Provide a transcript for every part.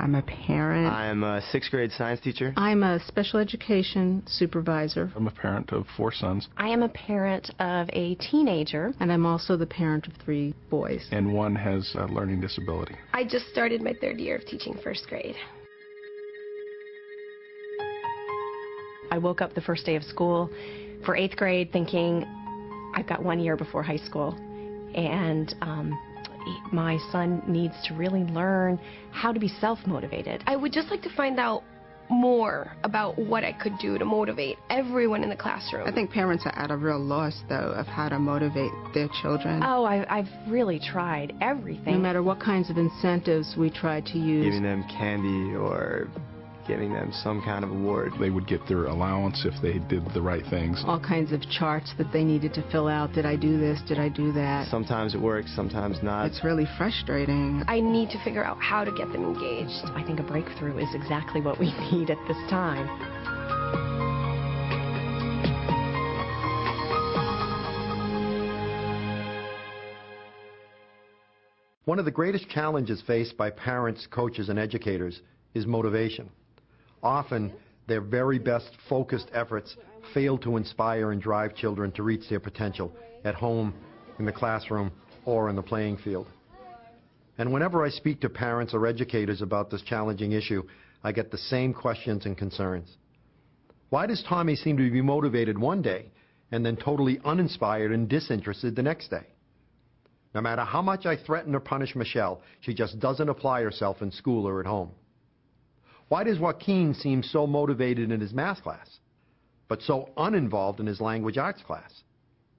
I'm a parent. I'm a sixth grade science teacher. I'm a special education supervisor. I'm a parent of four sons. I am a parent of a teenager. And I'm also the parent of three boys. And one has a learning disability. I just started my third year of teaching first grade. I woke up the first day of school for eighth grade thinking I've got one year before high school. And um, my son needs to really learn how to be self-motivated. I would just like to find out more about what I could do to motivate everyone in the classroom. I think parents are at a real loss, though, of how to motivate their children. Oh, I, I've really tried everything. No matter what kinds of incentives we try to use. Giving them candy or giving them some kind of award. They would get their allowance if they did the right things. All kinds of charts that they needed to fill out. Did I do this? Did I do that? Sometimes it works, sometimes not. It's really frustrating. I need to figure out how to get them engaged. I think a breakthrough is exactly what we need at this time. One of the greatest challenges faced by parents, coaches, and educators is motivation. Often, their very best focused efforts fail to inspire and drive children to reach their potential at home, in the classroom, or in the playing field. And whenever I speak to parents or educators about this challenging issue, I get the same questions and concerns. Why does Tommy seem to be motivated one day and then totally uninspired and disinterested the next day? No matter how much I threaten or punish Michelle, she just doesn't apply herself in school or at home. Why does Joaquin seem so motivated in his math class, but so uninvolved in his language arts class?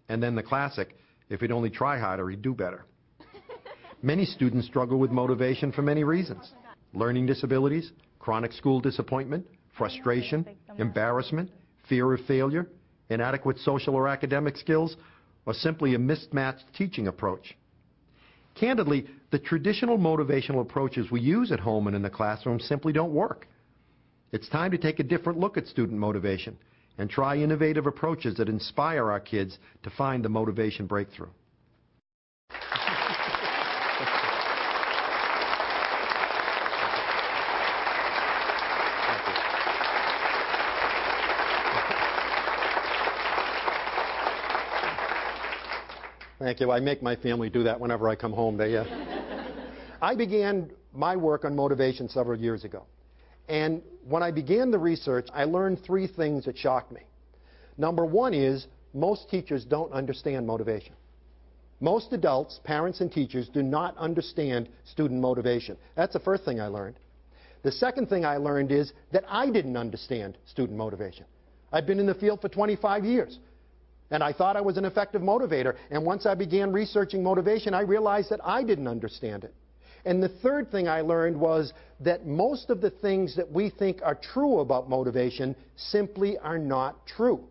And then the classic, if he'd only try harder, he'd do better. Many students struggle with motivation for many reasons. Learning disabilities, chronic school disappointment, frustration, embarrassment, fear of failure, inadequate social or academic skills, or simply a mismatched teaching approach. Candidly, the traditional motivational approaches we use at home and in the classroom simply don't work. It's time to take a different look at student motivation and try innovative approaches that inspire our kids to find the motivation breakthrough. Thank you. I make my family do that whenever I come home. They, uh... I began my work on motivation several years ago. And when I began the research, I learned three things that shocked me. Number one is most teachers don't understand motivation. Most adults, parents and teachers, do not understand student motivation. That's the first thing I learned. The second thing I learned is that I didn't understand student motivation. I've been in the field for 25 years. And I thought I was an effective motivator. And once I began researching motivation, I realized that I didn't understand it. And the third thing I learned was that most of the things that we think are true about motivation simply are not true.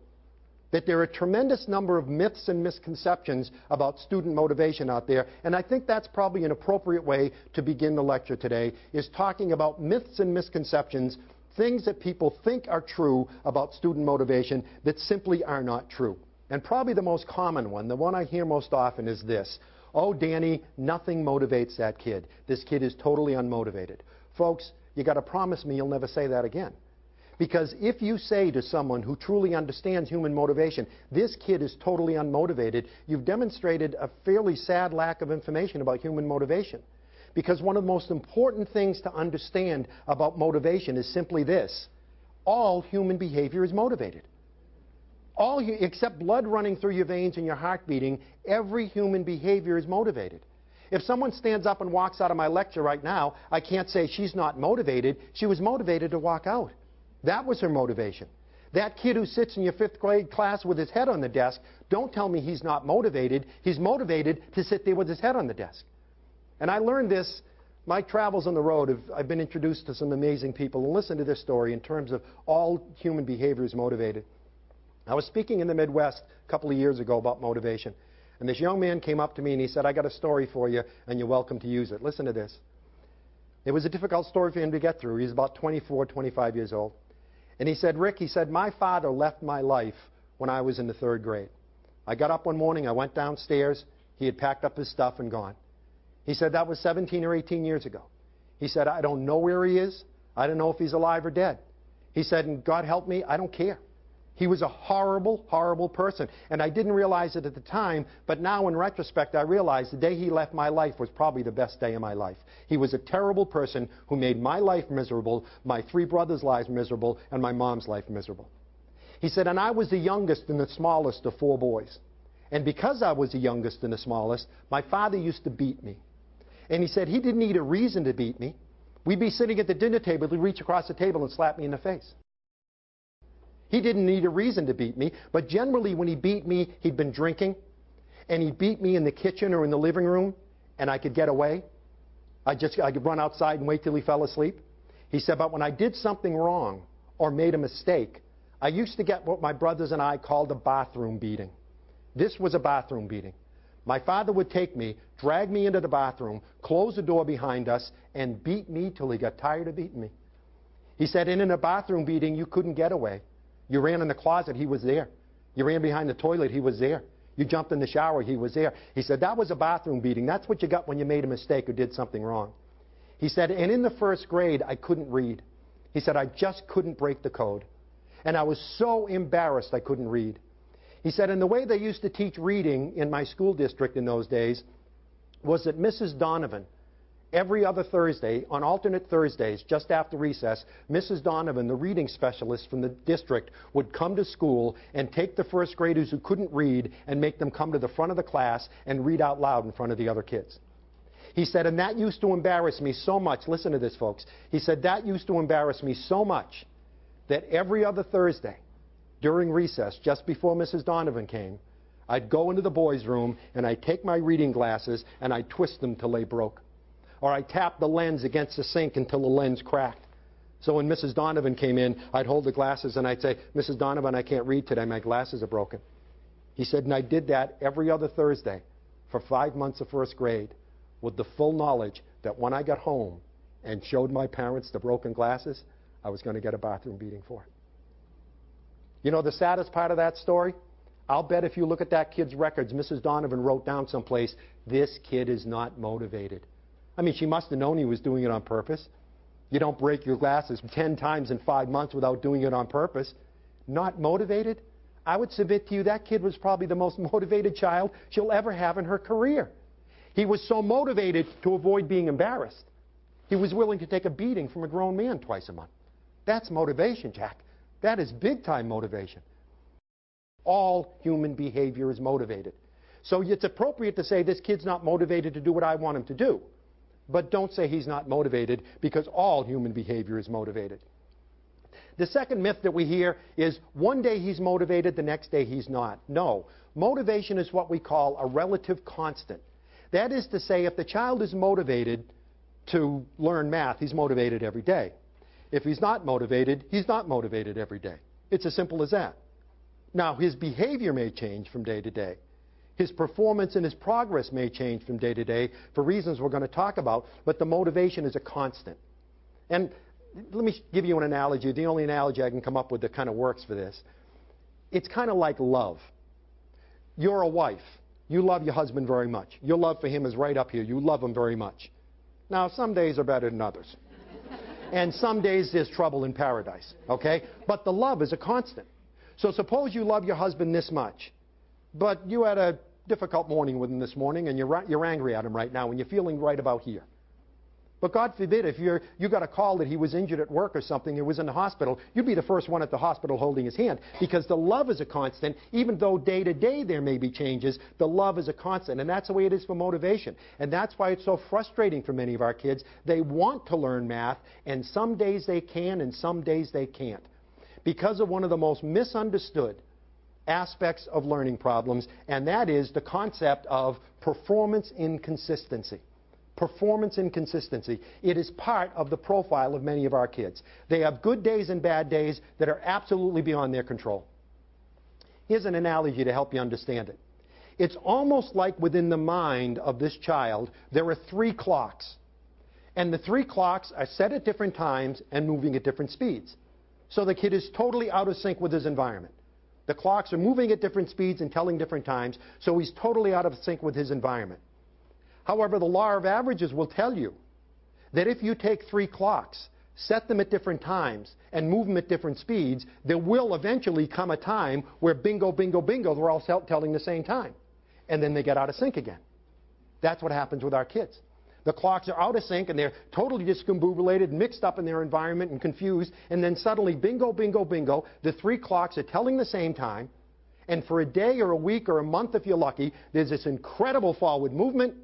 That there are a tremendous number of myths and misconceptions about student motivation out there, and I think that's probably an appropriate way to begin the lecture today, is talking about myths and misconceptions, things that people think are true about student motivation that simply are not true. And probably the most common one, the one I hear most often is this. Oh, Danny, nothing motivates that kid. This kid is totally unmotivated. Folks, you got to promise me you'll never say that again. Because if you say to someone who truly understands human motivation, this kid is totally unmotivated, you've demonstrated a fairly sad lack of information about human motivation. Because one of the most important things to understand about motivation is simply this. All human behavior is motivated. All you, except blood running through your veins and your heart beating, every human behavior is motivated. If someone stands up and walks out of my lecture right now, I can't say she's not motivated. She was motivated to walk out. That was her motivation. That kid who sits in your fifth grade class with his head on the desk, don't tell me he's not motivated. He's motivated to sit there with his head on the desk. And I learned this, my travels on the road, have, I've been introduced to some amazing people. And listen to this story in terms of all human behavior is motivated. I was speaking in the Midwest a couple of years ago about motivation. And this young man came up to me and he said, I got a story for you, and you're welcome to use it. Listen to this. It was a difficult story for him to get through. He's about 24, 25 years old. And he said, Rick, he said, my father left my life when I was in the third grade. I got up one morning, I went downstairs, he had packed up his stuff and gone. He said that was 17 or 18 years ago. He said, I don't know where he is. I don't know if he's alive or dead. He said, and God help me, I don't care. He was a horrible, horrible person. And I didn't realize it at the time, but now in retrospect, I realize the day he left my life was probably the best day of my life. He was a terrible person who made my life miserable, my three brothers' lives miserable, and my mom's life miserable. He said, and I was the youngest and the smallest of four boys. And because I was the youngest and the smallest, my father used to beat me. And he said he didn't need a reason to beat me. We'd be sitting at the dinner table, he'd reach across the table and slap me in the face. He didn't need a reason to beat me, but generally when he beat me, he'd been drinking, and he'd beat me in the kitchen or in the living room, and I could get away. I just I could run outside and wait till he fell asleep. He said, but when I did something wrong or made a mistake, I used to get what my brothers and I called a bathroom beating. This was a bathroom beating. My father would take me, drag me into the bathroom, close the door behind us, and beat me till he got tired of beating me. He said, and in a bathroom beating, you couldn't get away. You ran in the closet, he was there. You ran behind the toilet, he was there. You jumped in the shower, he was there. He said, that was a bathroom beating. That's what you got when you made a mistake or did something wrong. He said, and in the first grade, I couldn't read. He said, I just couldn't break the code. And I was so embarrassed I couldn't read. He said, and the way they used to teach reading in my school district in those days was that Mrs. Donovan, every other Thursday, on alternate Thursdays, just after recess, Mrs. Donovan, the reading specialist from the district, would come to school and take the first graders who couldn't read and make them come to the front of the class and read out loud in front of the other kids. He said, and that used to embarrass me so much. Listen to this, folks. He said, that used to embarrass me so much that every other Thursday, during recess, just before Mrs. Donovan came, I'd go into the boys' room and I'd take my reading glasses and I'd twist them till they broke. Or I tapped the lens against the sink until the lens cracked. So when Mrs. Donovan came in, I'd hold the glasses and I'd say, Mrs. Donovan, I can't read today. My glasses are broken. He said, and I did that every other Thursday for five months of first grade with the full knowledge that when I got home and showed my parents the broken glasses, I was going to get a bathroom beating for it. You know the saddest part of that story? I'll bet if you look at that kid's records, Mrs. Donovan wrote down someplace, this kid is not motivated. I mean, she must have known he was doing it on purpose. You don't break your glasses 10 times in five months without doing it on purpose. Not motivated? I would submit to you that kid was probably the most motivated child she'll ever have in her career. He was so motivated to avoid being embarrassed. He was willing to take a beating from a grown man twice a month. That's motivation, Jack. That is big time motivation. All human behavior is motivated. So it's appropriate to say this kid's not motivated to do what I want him to do. But don't say he's not motivated because all human behavior is motivated. The second myth that we hear is one day he's motivated, the next day he's not. No. Motivation is what we call a relative constant. That is to say, if the child is motivated to learn math, he's motivated every day. If he's not motivated, he's not motivated every day. It's as simple as that. Now, his behavior may change from day to day. His performance and his progress may change from day to day for reasons we're going to talk about, but the motivation is a constant. And let me give you an analogy, the only analogy I can come up with that kind of works for this. It's kind of like love. You're a wife. You love your husband very much. Your love for him is right up here. You love him very much. Now, some days are better than others and some days there's trouble in paradise, okay? But the love is a constant. So suppose you love your husband this much, but you had a difficult morning with him this morning and you're, you're angry at him right now and you're feeling right about here. But God forbid, if you're, you got a call that he was injured at work or something, he was in the hospital, you'd be the first one at the hospital holding his hand. Because the love is a constant, even though day to day there may be changes, the love is a constant. And that's the way it is for motivation. And that's why it's so frustrating for many of our kids. They want to learn math, and some days they can, and some days they can't. Because of one of the most misunderstood aspects of learning problems, and that is the concept of performance inconsistency performance inconsistency. It is part of the profile of many of our kids. They have good days and bad days that are absolutely beyond their control. Here's an analogy to help you understand it. It's almost like within the mind of this child, there are three clocks. And the three clocks are set at different times and moving at different speeds. So the kid is totally out of sync with his environment. The clocks are moving at different speeds and telling different times, so he's totally out of sync with his environment. However, the law of averages will tell you that if you take three clocks, set them at different times, and move them at different speeds, there will eventually come a time where bingo, bingo, bingo, they're all telling the same time. And then they get out of sync again. That's what happens with our kids. The clocks are out of sync and they're totally discombobulated, mixed up in their environment and confused. And then suddenly, bingo, bingo, bingo, the three clocks are telling the same time. And for a day or a week or a month, if you're lucky, there's this incredible forward movement.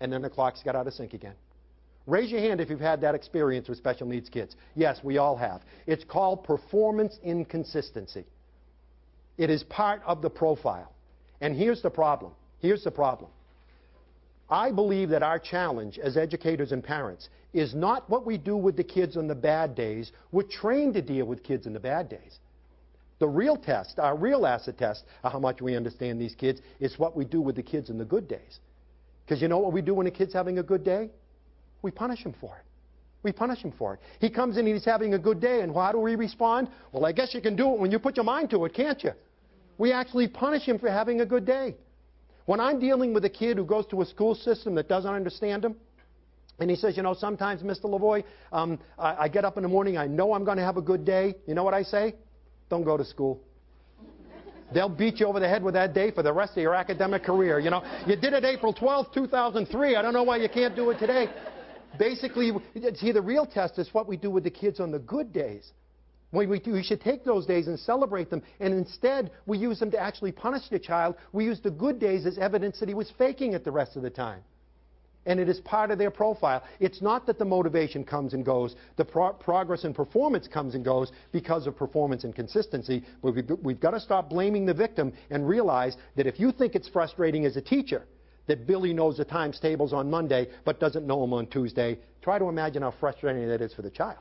And then the clocks get out of sync again. Raise your hand if you've had that experience with special needs kids. Yes, we all have. It's called performance inconsistency. It is part of the profile. And here's the problem. Here's the problem. I believe that our challenge as educators and parents is not what we do with the kids on the bad days. We're trained to deal with kids in the bad days. The real test, our real acid test of how much we understand these kids is what we do with the kids in the good days. Because you know what we do when a kid's having a good day? We punish him for it. We punish him for it. He comes in and he's having a good day, and how do we respond? Well, I guess you can do it when you put your mind to it, can't you? We actually punish him for having a good day. When I'm dealing with a kid who goes to a school system that doesn't understand him, and he says, you know, sometimes, Mr. Lavoie, um, I, I get up in the morning, I know I'm going to have a good day. You know what I say? Don't go to school. They'll beat you over the head with that day for the rest of your academic career. You know, you did it April 12, 2003. I don't know why you can't do it today. Basically, see, the real test is what we do with the kids on the good days. We, we, we, should take those days and celebrate them, and instead we use them to actually punish the child. We use the good days as evidence that he was faking it the rest of the time. And it is part of their profile. It's not that the motivation comes and goes, the pro progress and performance comes and goes because of performance inconsistency. But we've, we've got to stop blaming the victim and realize that if you think it's frustrating as a teacher, that Billy knows the times tables on Monday but doesn't know them on Tuesday, try to imagine how frustrating that is for the child.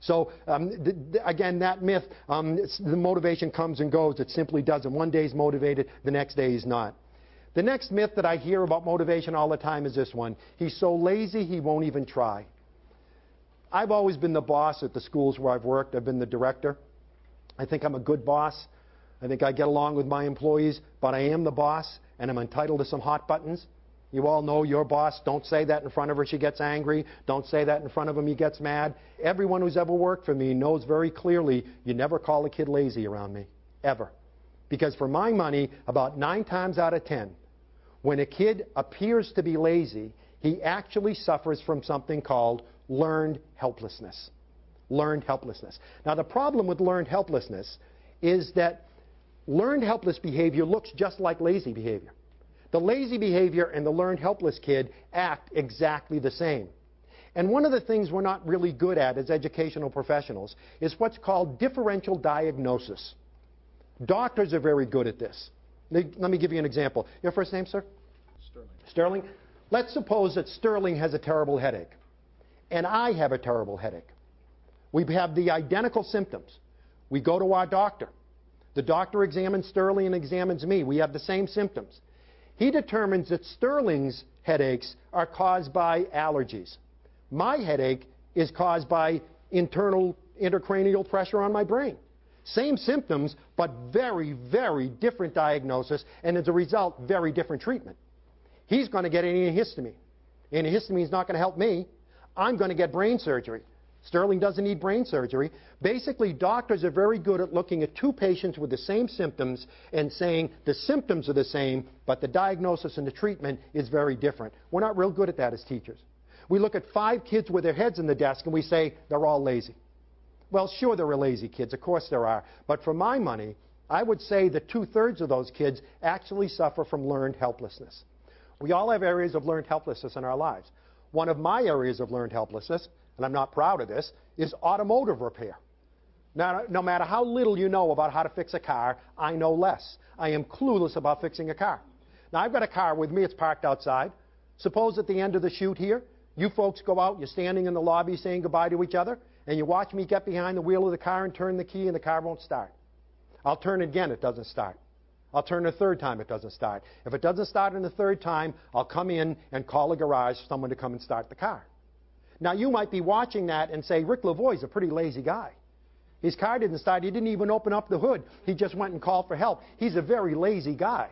So um, th- th- again, that myth, um, the motivation comes and goes. It simply doesn't. One day is motivated, the next day is not. The next myth that I hear about motivation all the time is this one. He's so lazy he won't even try. I've always been the boss at the schools where I've worked. I've been the director. I think I'm a good boss. I think I get along with my employees, but I am the boss and I'm entitled to some hot buttons. You all know your boss. Don't say that in front of her. She gets angry. Don't say that in front of him. He gets mad. Everyone who's ever worked for me knows very clearly you never call a kid lazy around me. Ever. Because for my money, about nine times out of ten, when a kid appears to be lazy, he actually suffers from something called learned helplessness. Learned helplessness. Now, the problem with learned helplessness is that learned helpless behavior looks just like lazy behavior. The lazy behavior and the learned helpless kid act exactly the same. And one of the things we're not really good at as educational professionals is what's called differential diagnosis. Doctors are very good at this. Let me give you an example. Your first name, sir? Sterling. Sterling. Let's suppose that Sterling has a terrible headache, and I have a terrible headache. We have the identical symptoms. We go to our doctor. The doctor examines Sterling and examines me. We have the same symptoms. He determines that Sterling's headaches are caused by allergies. My headache is caused by internal intracranial pressure on my brain. Same symptoms, but very, very different diagnosis, and as a result, very different treatment. He's going to get an antihistamine. Antihistamine is not going to help me. I'm going to get brain surgery. Sterling doesn't need brain surgery. Basically, doctors are very good at looking at two patients with the same symptoms and saying the symptoms are the same, but the diagnosis and the treatment is very different. We're not real good at that as teachers. We look at five kids with their heads in the desk and we say they're all lazy. Well, sure, there are lazy kids. Of course there are. But for my money, I would say that two thirds of those kids actually suffer from learned helplessness. We all have areas of learned helplessness in our lives. One of my areas of learned helplessness and I'm not proud of this, is automotive repair. Now, no matter how little you know about how to fix a car, I know less. I am clueless about fixing a car. Now, I've got a car with me, it's parked outside. Suppose at the end of the shoot here, you folks go out, you're standing in the lobby saying goodbye to each other, and you watch me get behind the wheel of the car and turn the key, and the car won't start. I'll turn again, it doesn't start. I'll turn a third time, it doesn't start. If it doesn't start in the third time, I'll come in and call a garage someone to come and start the car. Now, you might be watching that and say, Rick Lavoie's a pretty lazy guy. His car didn't start. He didn't even open up the hood. He just went and called for help. He's a very lazy guy.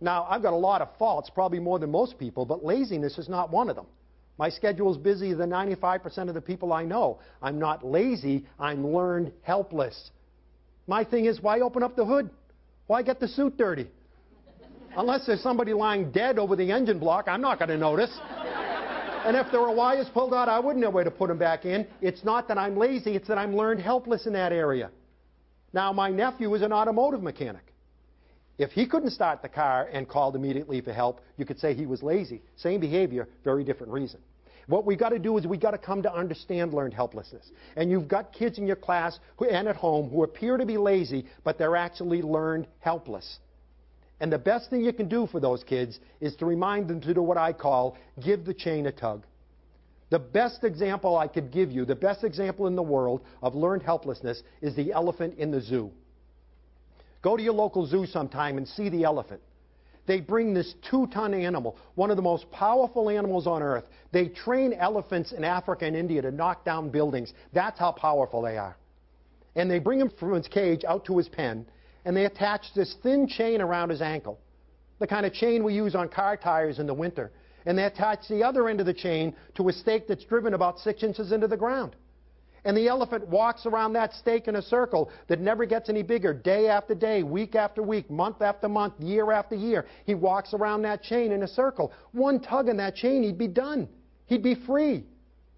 Now, I've got a lot of faults, probably more than most people, but laziness is not one of them. My schedule's busier than 95% of the people I know. I'm not lazy, I'm learned helpless. My thing is, why open up the hood? Why get the suit dirty? Unless there's somebody lying dead over the engine block, I'm not going to notice. And if there were wires pulled out, I wouldn't know where to put them back in. It's not that I'm lazy, it's that I'm learned helpless in that area. Now, my nephew is an automotive mechanic. If he couldn't start the car and called immediately for help, you could say he was lazy. Same behavior, very different reason. What we got to do is we got to come to understand learned helplessness. And you've got kids in your class who, and at home who appear to be lazy, but they're actually learned helpless. And the best thing you can do for those kids is to remind them to do what I call give the chain a tug. The best example I could give you, the best example in the world of learned helplessness is the elephant in the zoo. Go to your local zoo sometime and see the elephant. They bring this two ton animal, one of the most powerful animals on earth. They train elephants in Africa and India to knock down buildings. That's how powerful they are. And they bring him from his cage out to his pen, and they attach this thin chain around his ankle, the kind of chain we use on car tires in the winter. And they attach the other end of the chain to a stake that's driven about six inches into the ground. And the elephant walks around that stake in a circle that never gets any bigger, day after day, week after week, month after month, year after year. He walks around that chain in a circle. One tug on that chain, he'd be done. He'd be free.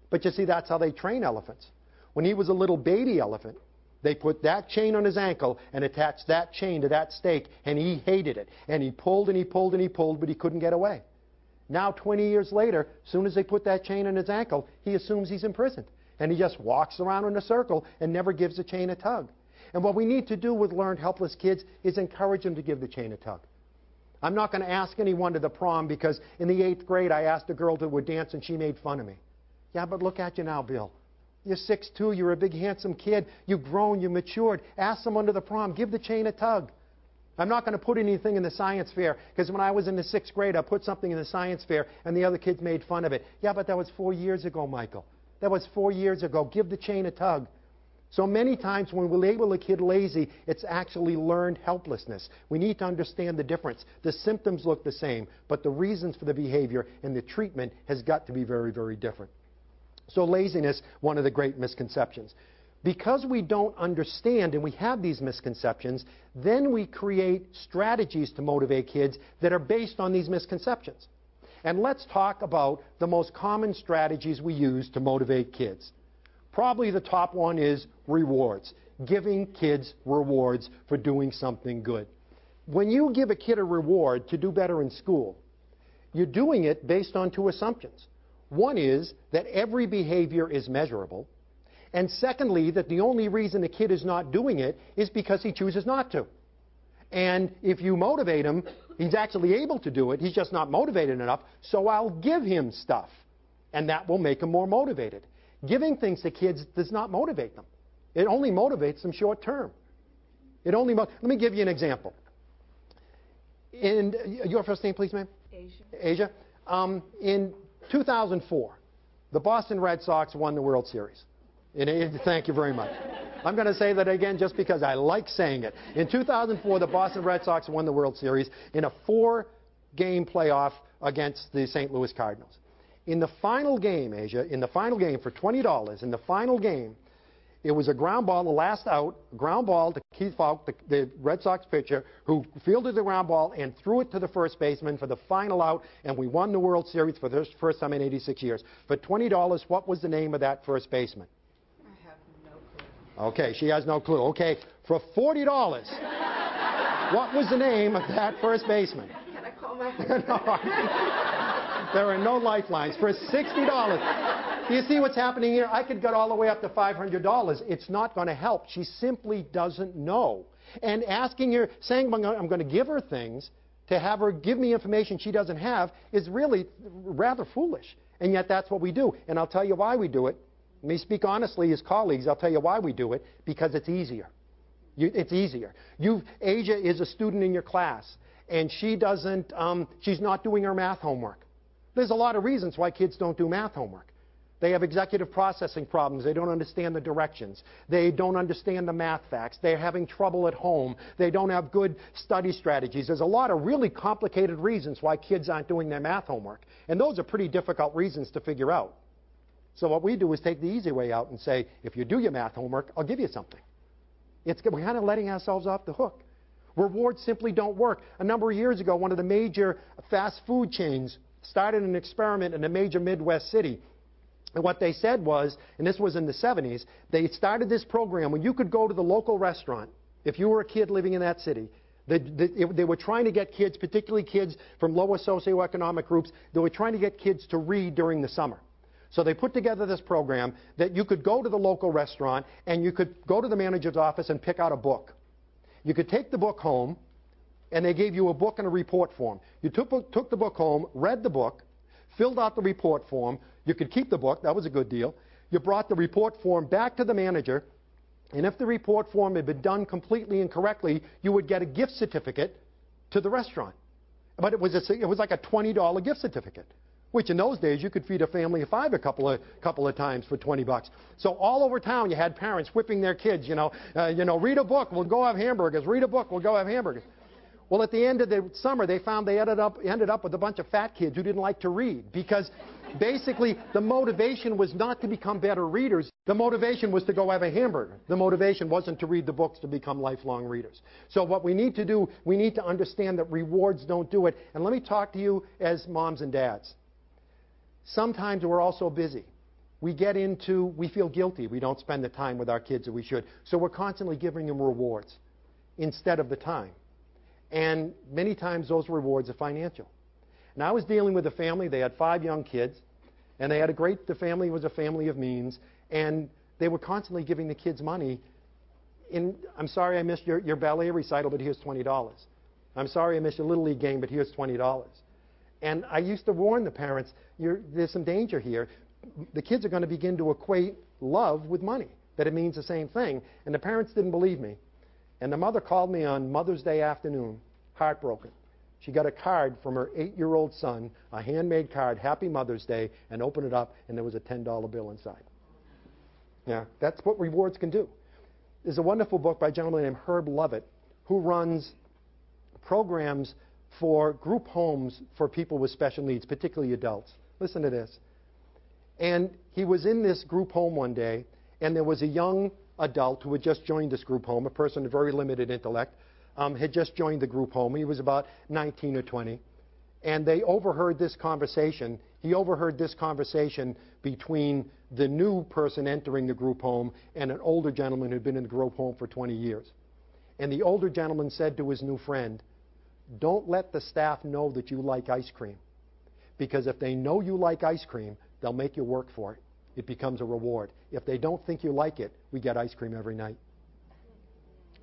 But you see, that's how they train elephants. When he was a little baby elephant, they put that chain on his ankle and attached that chain to that stake, and he hated it. And he pulled and he pulled and he pulled, but he couldn't get away. Now, 20 years later, as soon as they put that chain on his ankle, he assumes he's imprisoned. And he just walks around in a circle and never gives the chain a tug. And what we need to do with learned helpless kids is encourage them to give the chain a tug. I'm not going to ask anyone to the prom because in the eighth grade I asked a girl to dance and she made fun of me. Yeah, but look at you now, Bill. You're 6'2", you're a big handsome kid, you've grown, you've matured. Ask someone to the prom, give the chain a tug. I'm not going to put anything in the science fair because when I was in the sixth grade, I put something in the science fair and the other kids made fun of it. Yeah, but that was four years ago, Michael. That was four years ago. Give the chain a tug. So many times when we label a kid lazy, it's actually learned helplessness. We need to understand the difference. The symptoms look the same, but the reasons for the behavior and the treatment has got to be very, very different. So laziness, one of the great misconceptions. Because we don't understand and we have these misconceptions, then we create strategies to motivate kids that are based on these misconceptions. And let's talk about the most common strategies we use to motivate kids. Probably the top one is rewards, giving kids rewards for doing something good. When you give a kid a reward to do better in school, you're doing it based on two assumptions. One is that every behavior is measurable, and secondly, that the only reason the kid is not doing it is because he chooses not to. And if you motivate him, he's actually able to do it. He's just not motivated enough. So I'll give him stuff. And that will make him more motivated. Giving things to kids does not motivate them. It only motivates them short term. It only mo- Let me give you an example. In your first name, please, ma'am. Asia. Asia. Um, in 2004, the Boston Red Sox won the World Series. Thank you very much. I'm going to say that again just because I like saying it. In 2004, the Boston Red Sox won the World Series in a four game playoff against the St. Louis Cardinals. In the final game, Asia, in the final game for $20, in the final game, it was a ground ball, the last out, ground ball to Keith Foulke, the, the, Red Sox pitcher, who fielded the ground ball and threw it to the first baseman for the final out, and we won the World Series for the first time in 86 years. For $20, what was the name of that first baseman? I have no clue. Okay, she has no clue. Okay, for $40, what was the name of that first baseman? Can I call my no, there are no lifelines. For $60, do you see what's happening here? I could get all the way up to $500. It's not going to help. She simply doesn't know. And asking her, saying I'm going to give her things to have her give me information she doesn't have is really rather foolish. And yet that's what we do. And I'll tell you why we do it. Let me speak honestly as colleagues. I'll tell you why we do it. Because it's easier. You, it's easier. you Asia is a student in your class, and she doesn't, um, she's not doing her math homework. There's a lot of reasons why kids don't do math homework. They have executive processing problems. They don't understand the directions. They don't understand the math facts. They're having trouble at home. They don't have good study strategies. There's a lot of really complicated reasons why kids aren't doing their math homework. And those are pretty difficult reasons to figure out. So what we do is take the easy way out and say, if you do your math homework, I'll give you something. It's, we're kind of letting ourselves off the hook. Rewards simply don't work. A number of years ago, one of the major fast food chains started an experiment in a major Midwest city. And what they said was, and this was in the 70s, they started this program when you could go to the local restaurant, if you were a kid living in that city, they, they, they, were trying to get kids, particularly kids from lower socioeconomic groups, they were trying to get kids to read during the summer. So they put together this program that you could go to the local restaurant and you could go to the manager's office and pick out a book. You could take the book home, and they gave you a book and a report form. You took, took the book home, read the book, filled out the report form. You could keep the book. That was a good deal. You brought the report form back to the manager, and if the report form had been done completely and correctly, you would get a gift certificate to the restaurant. But it was, a, it was like a $20 gift certificate which in those days you could feed a family of five a couple of couple of times for 20 bucks. So all over town you had parents whipping their kids, you know, uh, you know, read a book, we'll go have hamburgers. Read a book, we'll go have hamburgers. Well, at the end of the summer, they found they ended up, ended up with a bunch of fat kids who didn't like to read because basically the motivation was not to become better readers. The motivation was to go have a hamburger. The motivation wasn't to read the books to become lifelong readers. So what we need to do, we need to understand that rewards don't do it. And let me talk to you as moms and dads. Sometimes we're also busy. We get into, we feel guilty. We don't spend the time with our kids that we should. So we're constantly giving them rewards instead of the time. And many times those rewards are financial. And I was dealing with a family, they had five young kids, and they had a great, the family was a family of means, and they were constantly giving the kids money. In, I'm sorry I missed your, your ballet recital, but here's $20. I'm sorry I missed your Little League game, but here's $20. And I used to warn the parents, there's some danger here. The kids are going to begin to equate love with money, that it means the same thing. And the parents didn't believe me. And the mother called me on Mother's Day afternoon, heartbroken. She got a card from her eight year old son, a handmade card, Happy Mother's Day, and opened it up, and there was a $10 bill inside. Yeah, that's what rewards can do. There's a wonderful book by a gentleman named Herb Lovett who runs programs for group homes for people with special needs, particularly adults. Listen to this. And he was in this group home one day, and there was a young adult who had just joined this group home, a person of very limited intellect, um, had just joined the group home. He was about 19 or 20. And they overheard this conversation. He overheard this conversation between the new person entering the group home and an older gentleman who'd been in the group home for 20 years. And the older gentleman said to his new friend, don't let the staff know that you like ice cream. Because if they know you like ice cream, they'll make you work for it. It becomes a reward. If they don't think you like it, we get ice cream every night.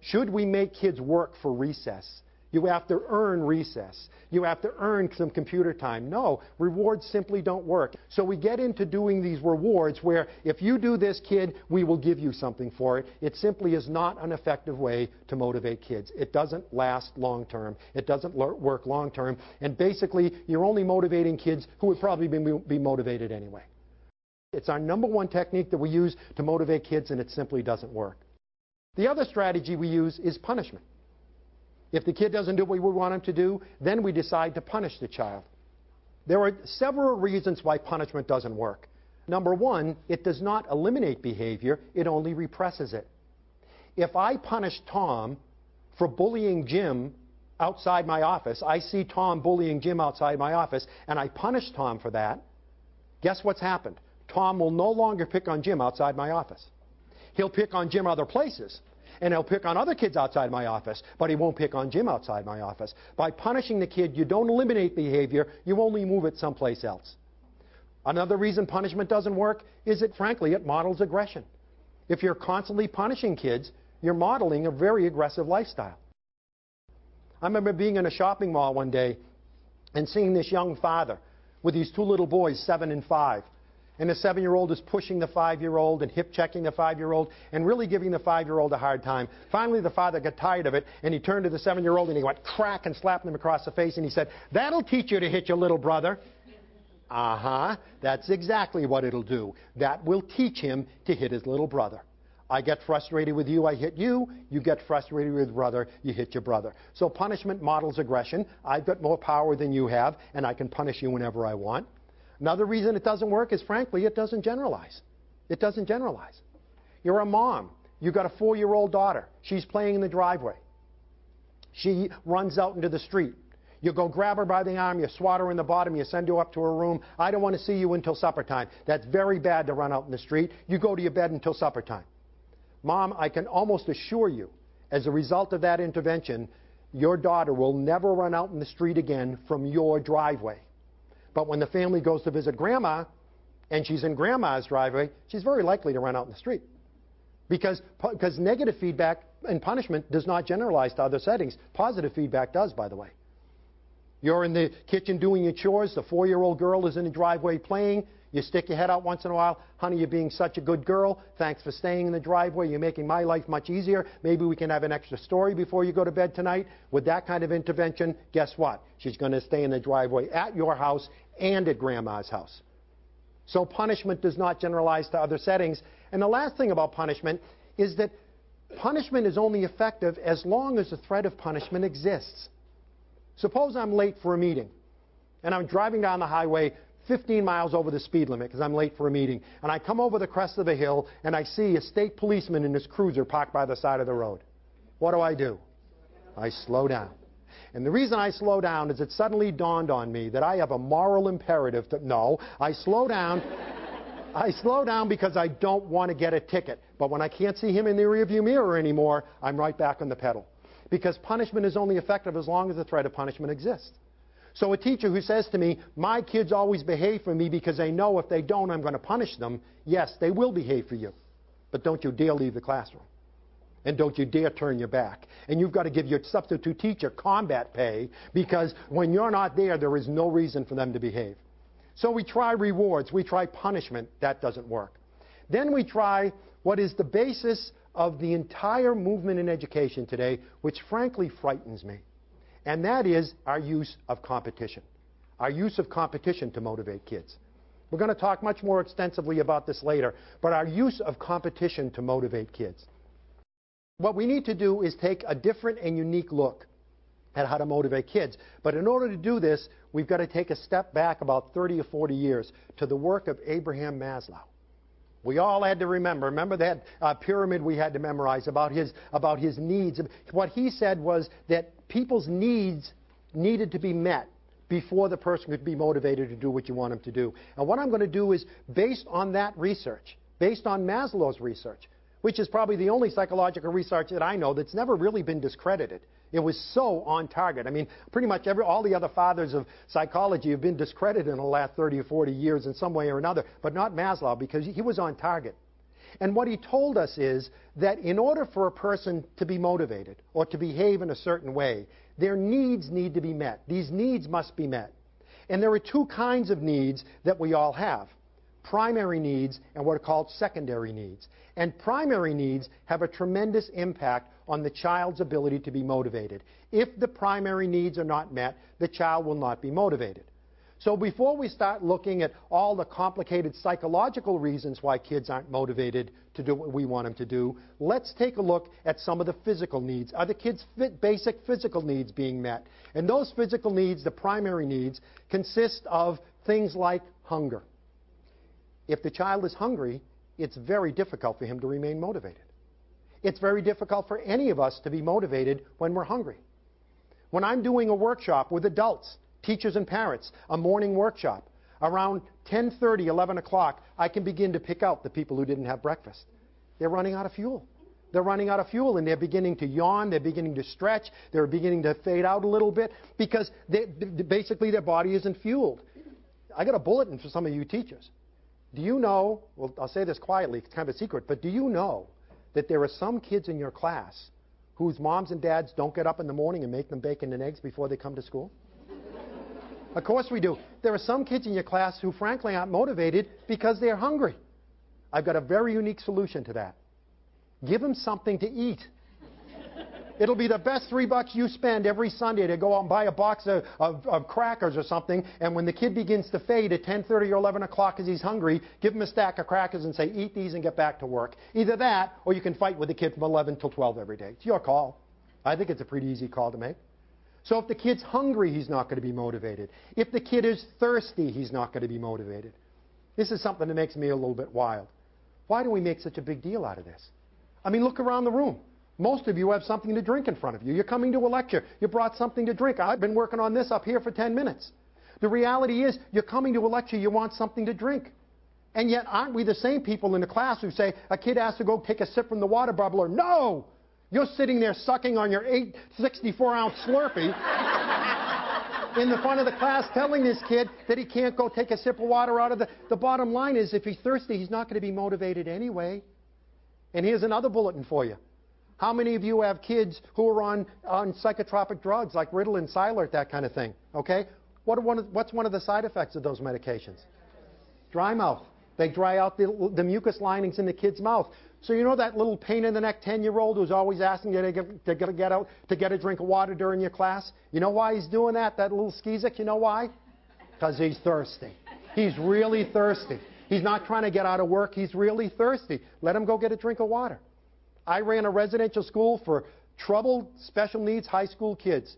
Should we make kids work for recess? You have to earn recess. You have to earn some computer time. No, rewards simply don't work. So we get into doing these rewards where if you do this, kid, we will give you something for it. It simply is not an effective way to motivate kids. It doesn't last long term. It doesn't work long term. And basically, you're only motivating kids who would probably be, be motivated anyway. It's our number one technique that we use to motivate kids, and it simply doesn't work. The other strategy we use is punishment. If the kid doesn't do what we want him to do, then we decide to punish the child. There are several reasons why punishment doesn't work. Number one, it does not eliminate behavior, it only represses it. If I punish Tom for bullying Jim outside my office, I see Tom bullying Jim outside my office, and I punish Tom for that, guess what's happened? Tom will no longer pick on Jim outside my office. He'll pick on Jim other places, and he'll pick on other kids outside my office, but he won't pick on Jim outside my office. By punishing the kid, you don't eliminate behavior, you only move it someplace else. Another reason punishment doesn't work is that, frankly, it models aggression. If you're constantly punishing kids, you're modeling a very aggressive lifestyle. I remember being in a shopping mall one day and seeing this young father with these two little boys, seven and five. And the seven year old is pushing the five year old and hip checking the five year old and really giving the five year old a hard time. Finally, the father got tired of it and he turned to the seven year old and he went crack and slapped him across the face and he said, That'll teach you to hit your little brother. Uh huh. That's exactly what it'll do. That will teach him to hit his little brother. I get frustrated with you, I hit you. You get frustrated with brother, you hit your brother. So punishment models aggression. I've got more power than you have, and I can punish you whenever I want. Another reason it doesn't work is, frankly, it doesn't generalize. It doesn't generalize. You're a mom. You've got a four year old daughter. She's playing in the driveway. She runs out into the street. You go grab her by the arm, you swat her in the bottom, you send her up to her room. I don't want to see you until supper time. That's very bad to run out in the street. You go to your bed until supper time. Mom, I can almost assure you, as a result of that intervention, your daughter will never run out in the street again from your driveway. But when the family goes to visit grandma and she's in grandma's driveway, she's very likely to run out in the street. Because, because negative feedback and punishment does not generalize to other settings. Positive feedback does, by the way. You're in the kitchen doing your chores, the four year old girl is in the driveway playing. You stick your head out once in a while. Honey, you're being such a good girl. Thanks for staying in the driveway. You're making my life much easier. Maybe we can have an extra story before you go to bed tonight. With that kind of intervention, guess what? She's going to stay in the driveway at your house and at grandma's house. So punishment does not generalize to other settings. And the last thing about punishment is that punishment is only effective as long as the threat of punishment exists. Suppose I'm late for a meeting and I'm driving down the highway 15 miles over the speed limit because I'm late for a meeting. And I come over the crest of a hill and I see a state policeman in his cruiser parked by the side of the road. What do I do? I slow down. And the reason I slow down is it suddenly dawned on me that I have a moral imperative to no, I slow down. I slow down because I don't want to get a ticket. But when I can't see him in the rearview mirror anymore, I'm right back on the pedal. Because punishment is only effective as long as the threat of punishment exists. So a teacher who says to me, my kids always behave for me because they know if they don't, I'm going to punish them, yes, they will behave for you. But don't you dare leave the classroom. And don't you dare turn your back. And you've got to give your substitute teacher combat pay because when you're not there, there is no reason for them to behave. So we try rewards, we try punishment. That doesn't work. Then we try what is the basis of the entire movement in education today, which frankly frightens me and that is our use of competition. Our use of competition to motivate kids. We're going to talk much more extensively about this later, but our use of competition to motivate kids. What we need to do is take a different and unique look at how to motivate kids. But in order to do this, we've got to take a step back about 30 or 40 years to the work of Abraham Maslow. We all had to remember. Remember that uh, pyramid we had to memorize about his, about his needs. What he said was that people's needs needed to be met before the person could be motivated to do what you want them to do. And what I'm going to do is, based on that research, based on Maslow's research, which is probably the only psychological research that I know that's never really been discredited. It was so on target. I mean, pretty much every, all the other fathers of psychology have been discredited in the last 30 or 40 years in some way or another, but not Maslow because he was on target. And what he told us is that in order for a person to be motivated or to behave in a certain way, their needs need to be met. These needs must be met. And there are two kinds of needs that we all have primary needs and what are called secondary needs. And primary needs have a tremendous impact on the child's ability to be motivated. If the primary needs are not met, the child will not be motivated. So before we start looking at all the complicated psychological reasons why kids aren't motivated to do what we want them to do, let's take a look at some of the physical needs. Are the kids' basic physical needs being met? And those physical needs, the primary needs, consist of things like hunger. If the child is hungry, it's very difficult for him to remain motivated. It's very difficult for any of us to be motivated when we're hungry. When I'm doing a workshop with adults, teachers and parents, a morning workshop, around 10:30, 11 o'clock, I can begin to pick out the people who didn't have breakfast. They're running out of fuel. They're running out of fuel and they're beginning to yawn, they're beginning to stretch, they're beginning to fade out a little bit because they, basically their body isn't fueled. I got a bulletin for some of you teachers. Do you know, well, I'll say this quietly, it's kind of a secret, but do you know that there are some kids in your class whose moms and dads don't get up in the morning and make them bacon and eggs before they come to school? Of course we do. There are some kids in your class who frankly aren't motivated because they're hungry. I've got a very unique solution to that. Give them something to eat. It'll be the best three bucks you spend every Sunday to go out and buy a box of, of, of crackers or something. And when the kid begins to fade at 10:30 or 11 o'clock because he's hungry, give him a stack of crackers and say, "Eat these and get back to work." Either that, or you can fight with the kid from 11 till 12 every day. It's your call. I think it's a pretty easy call to make. So if the kid's hungry, he's not going to be motivated. If the kid is thirsty, he's not going to be motivated. This is something that makes me a little bit wild. Why do we make such a big deal out of this? I mean, look around the room. Most of you have something to drink in front of you. You're coming to a lecture. You brought something to drink. I've been working on this up here for 10 minutes. The reality is, you're coming to a lecture, you want something to drink. And yet, aren't we the same people in the class who say, a kid has to go take a sip from the water bubbler? No! You're sitting there sucking on your 8 64 ounce Slurpee in the front of the class telling this kid that he can't go take a sip of water out of the. The bottom line is, if he's thirsty, he's not going to be motivated anyway. And here's another bulletin for you. How many of you have kids who are on, on psychotropic drugs like Ritalin, Cylert, that kind of thing? Okay? What one of, what's one of the side effects of those medications? Dry mouth. They dry out the, the mucus linings in the kid's mouth. So you know that little pain in the neck 10-year-old who's always asking you to get, to, get, to get out to get a drink of water during your class? You know why he's doing that? That little skeezick. You know why? Because he's thirsty. He's really thirsty. He's not trying to get out of work. He's really thirsty. Let him go get a drink of water. I ran a residential school for troubled special needs high school kids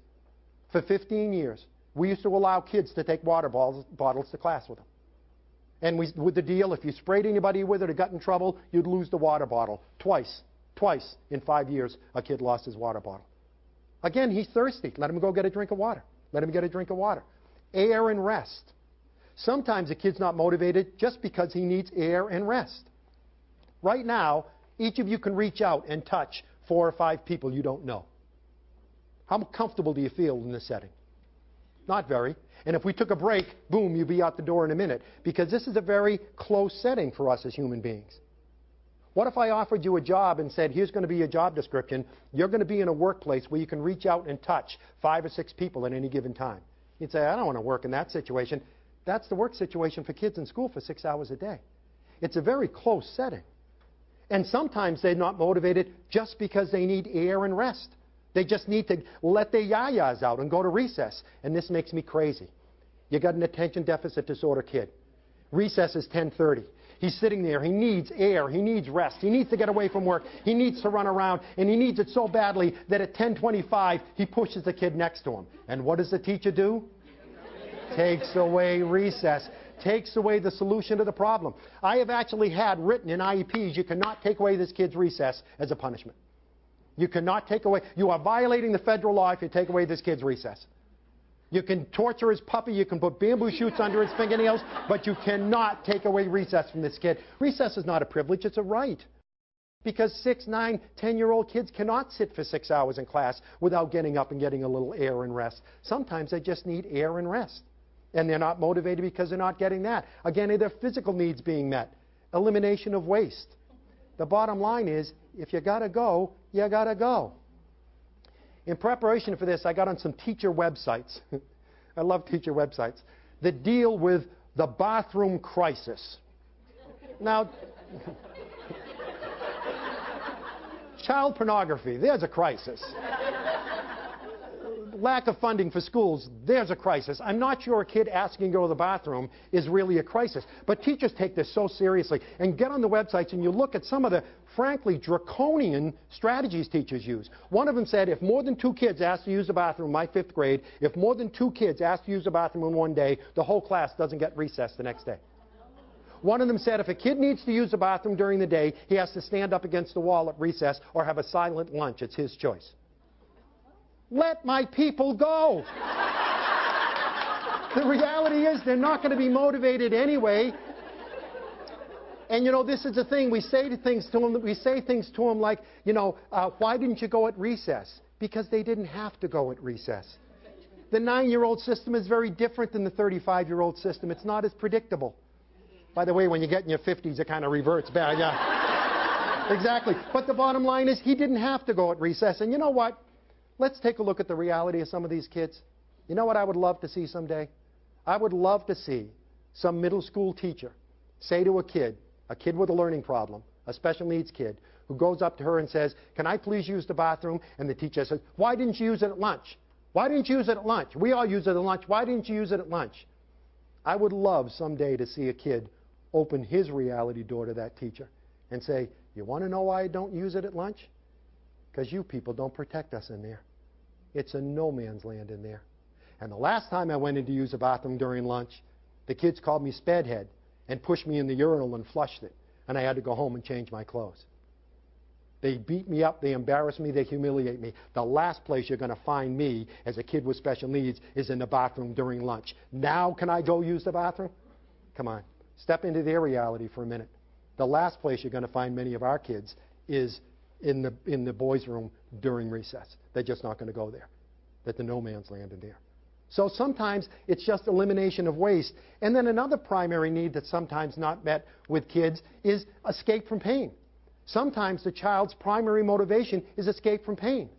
for 15 years. We used to allow kids to take water bottles, to class with them. And we, with the deal, if you sprayed anybody with it or got in trouble, you'd lose the water bottle. Twice. Twice in five years, a kid lost his water bottle. Again, he's thirsty. Let him go get a drink of water. Let him get a drink of water. Air and rest. Sometimes a kid's not motivated just because he needs air and rest. Right now, each of you can reach out and touch four or five people you don't know. How comfortable do you feel in this setting? Not very. And if we took a break, boom, you'd be out the door in a minute. Because this is a very close setting for us as human beings. What if I offered you a job and said, here's going to be your job description. You're going to be in a workplace where you can reach out and touch five or six people at any given time. You'd say, I don't want to work in that situation. That's the work situation for kids in school for six hours a day. It's a very close setting. And sometimes they're not motivated just because they need air and rest. They just need to let their yayas out and go to recess. And this makes me crazy. You got an attention deficit disorder kid. Recess is 10:30. He's sitting there. He needs air. He needs rest. He needs to get away from work. He needs to run around, and he needs it so badly that at 10:25 he pushes the kid next to him. And what does the teacher do? Takes away recess takes away the solution to the problem. I have actually had written in IEPs, you cannot take away this kid's recess as a punishment. You cannot take away, you are violating the federal law if you take away this kid's recess. You can torture his puppy, you can put bamboo shoots under his fingernails, but you cannot take away recess from this kid. Recess is not a privilege, it's a right. Because six, nine, ten-year-old kids cannot sit for six hours in class without getting up and getting a little air and rest. Sometimes they just need air and rest and they're not motivated because they're not getting that. Again, are their physical needs being met? Elimination of waste. The bottom line is, if you got to go, you got to go. In preparation for this, I got on some teacher websites. I love teacher websites that deal with the bathroom crisis. Now, child pornography, there's a crisis lack of funding for schools, there's a crisis. I'm not sure a kid asking to go to the bathroom is really a crisis. But teachers take this so seriously. And get on the websites and you look at some of the, frankly, draconian strategies teachers use. One of them said if more than two kids ask to use the bathroom my fifth grade, if more than two kids ask to use the bathroom in one day, the whole class doesn't get recess the next day. One of them said if a kid needs to use the bathroom during the day, he has to stand up against the wall at recess or have a silent lunch. It's his choice. Let my people go. the reality is they're not going to be motivated anyway. And you know, this is the thing. We say to things to them. We say things to them like, you know, uh, why didn't you go at recess? Because they didn't have to go at recess. The nine-year-old system is very different than the 35-year-old system. It's not as predictable. By the way, when you get in your 50s, it kind of reverts back. Yeah. exactly. But the bottom line is he didn't have to go at recess. And you know what? Let's take a look at the reality of some of these kids. You know what I would love to see someday? I would love to see some middle school teacher say to a kid, a kid with a learning problem, a special needs kid, who goes up to her and says, Can I please use the bathroom? And the teacher says, Why didn't you use it at lunch? Why didn't you use it at lunch? We all use it at lunch. Why didn't you use it at lunch? I would love someday to see a kid open his reality door to that teacher and say, You want to know why I don't use it at lunch? Because you people don't protect us in there. It's a no man's land in there. And the last time I went in to use the bathroom during lunch, the kids called me spadhead and pushed me in the urinal and flushed it. And I had to go home and change my clothes. They beat me up, they embarrass me, they humiliate me. The last place you're going to find me as a kid with special needs is in the bathroom during lunch. Now, can I go use the bathroom? Come on. Step into their reality for a minute. The last place you're going to find many of our kids is in the, in the boys' room during recess. They're just not going to go there. That the no man's land in there. So sometimes it's just elimination of waste. And then another primary need that's sometimes not met with kids is escape from pain. Sometimes the child's primary motivation is escape from pain.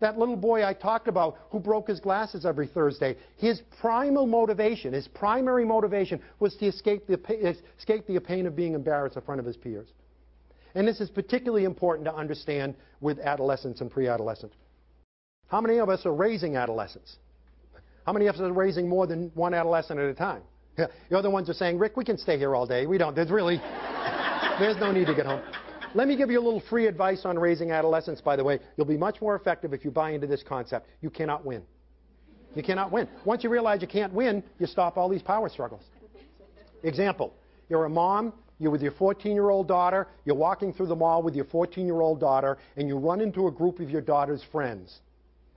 That little boy I talked about who broke his glasses every Thursday, his primal motivation, his primary motivation was to escape the, escape the pain of being embarrassed in front of his peers. And this is particularly important to understand with adolescents and pre-adolescents. How many of us are raising adolescents? How many of us are raising more than one adolescent at a time? The ones are saying, Rick, we can stay here all day. We don't. There's really, there's no need to get home. Let me give you a little free advice on raising adolescents, by the way. You'll be much more effective if you buy into this concept. You cannot win. You cannot win. Once you realize you can't win, you stop all these power struggles. Example, you're a mom, you're with your 14 year old daughter, you're walking through the mall with your 14 year old daughter, and you run into a group of your daughter's friends.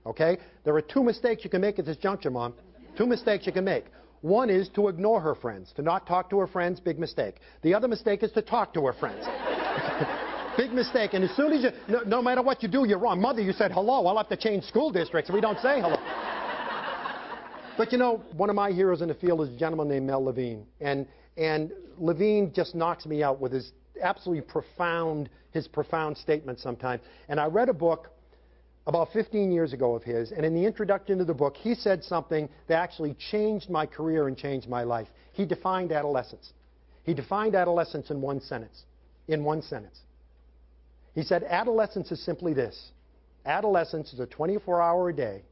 Okay? There are two mistakes you can make at this juncture, Mom. Two mistakes you can make. One is to ignore her friends, to not talk to her friends, big mistake. The other mistake is to talk to her friends. big mistake. And as soon as you, no, no, matter what you do, you're wrong. Mother, you said hello. I'll have to change school districts if we don't say hello. but you know, one of my heroes in the field is a gentleman named Mel Levine. And, and Levine just knocks me out with his absolutely profound, his profound statement sometimes. And I read a book about 15 years ago of his, and in the introduction to the book, he said something that actually changed my career and changed my life. He defined adolescence. He defined adolescence in one sentence. In one sentence. He said, adolescence is simply this. Adolescence is a 24-hour a day,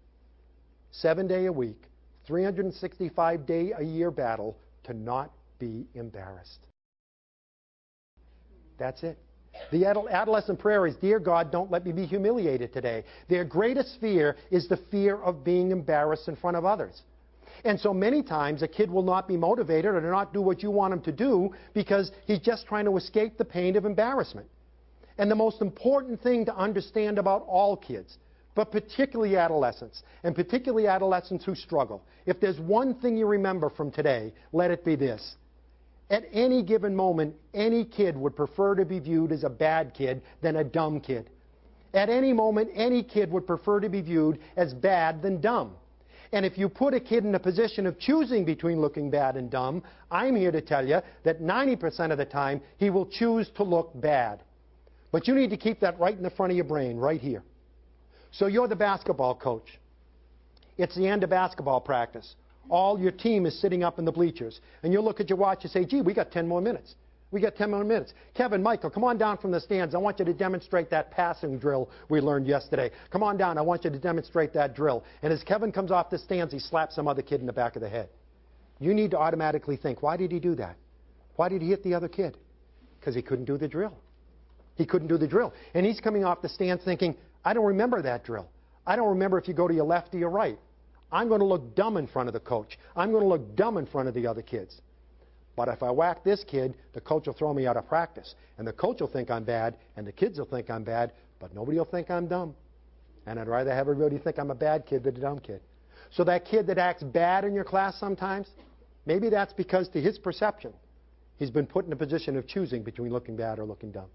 seven day a week, 365 day a year battle to not be embarrassed. That's it. The adolescent prayer is, Dear God, don't let me be humiliated today. Their greatest fear is the fear of being embarrassed in front of others. And so many times a kid will not be motivated or not do what you want him to do because he's just trying to escape the pain of embarrassment. And the most important thing to understand about all kids, but particularly adolescents, and particularly adolescents who struggle, if there's one thing you remember from today, let it be this. At any given moment, any kid would prefer to be viewed as a bad kid than a dumb kid. At any moment, any kid would prefer to be viewed as bad than dumb. And if you put a kid in a position of choosing between looking bad and dumb, I'm here to tell you that 90% of the time he will choose to look bad. But you need to keep that right in the front of your brain, right here. So you're the basketball coach. It's the end of basketball practice all your team is sitting up in the bleachers. And you look at your watch and say, gee, we got 10 more minutes. We got 10 more minutes. Kevin, Michael, come on down from the stands. I want you to demonstrate that passing drill we learned yesterday. Come on down. I want you to demonstrate that drill. And as Kevin comes off the stands, he slaps some other kid in the back of the head. You need to automatically think, why did he do that? Why did he hit the other kid? Because he couldn't do the drill. He couldn't do the drill. And he's coming off the stands thinking, I don't remember that drill. I don't remember if you go to your left or your right. I'm going to look dumb in front of the coach. I'm going to look dumb in front of the other kids. But if I whack this kid, the coach will throw me out of practice. And the coach will think I'm bad, and the kids will think I'm bad, but nobody will think I'm dumb. And I'd rather have everybody think I'm a bad kid than a dumb kid. So that kid that acts bad in your class sometimes, maybe that's because to his perception, he's been put in a position of choosing between looking bad or looking dumb.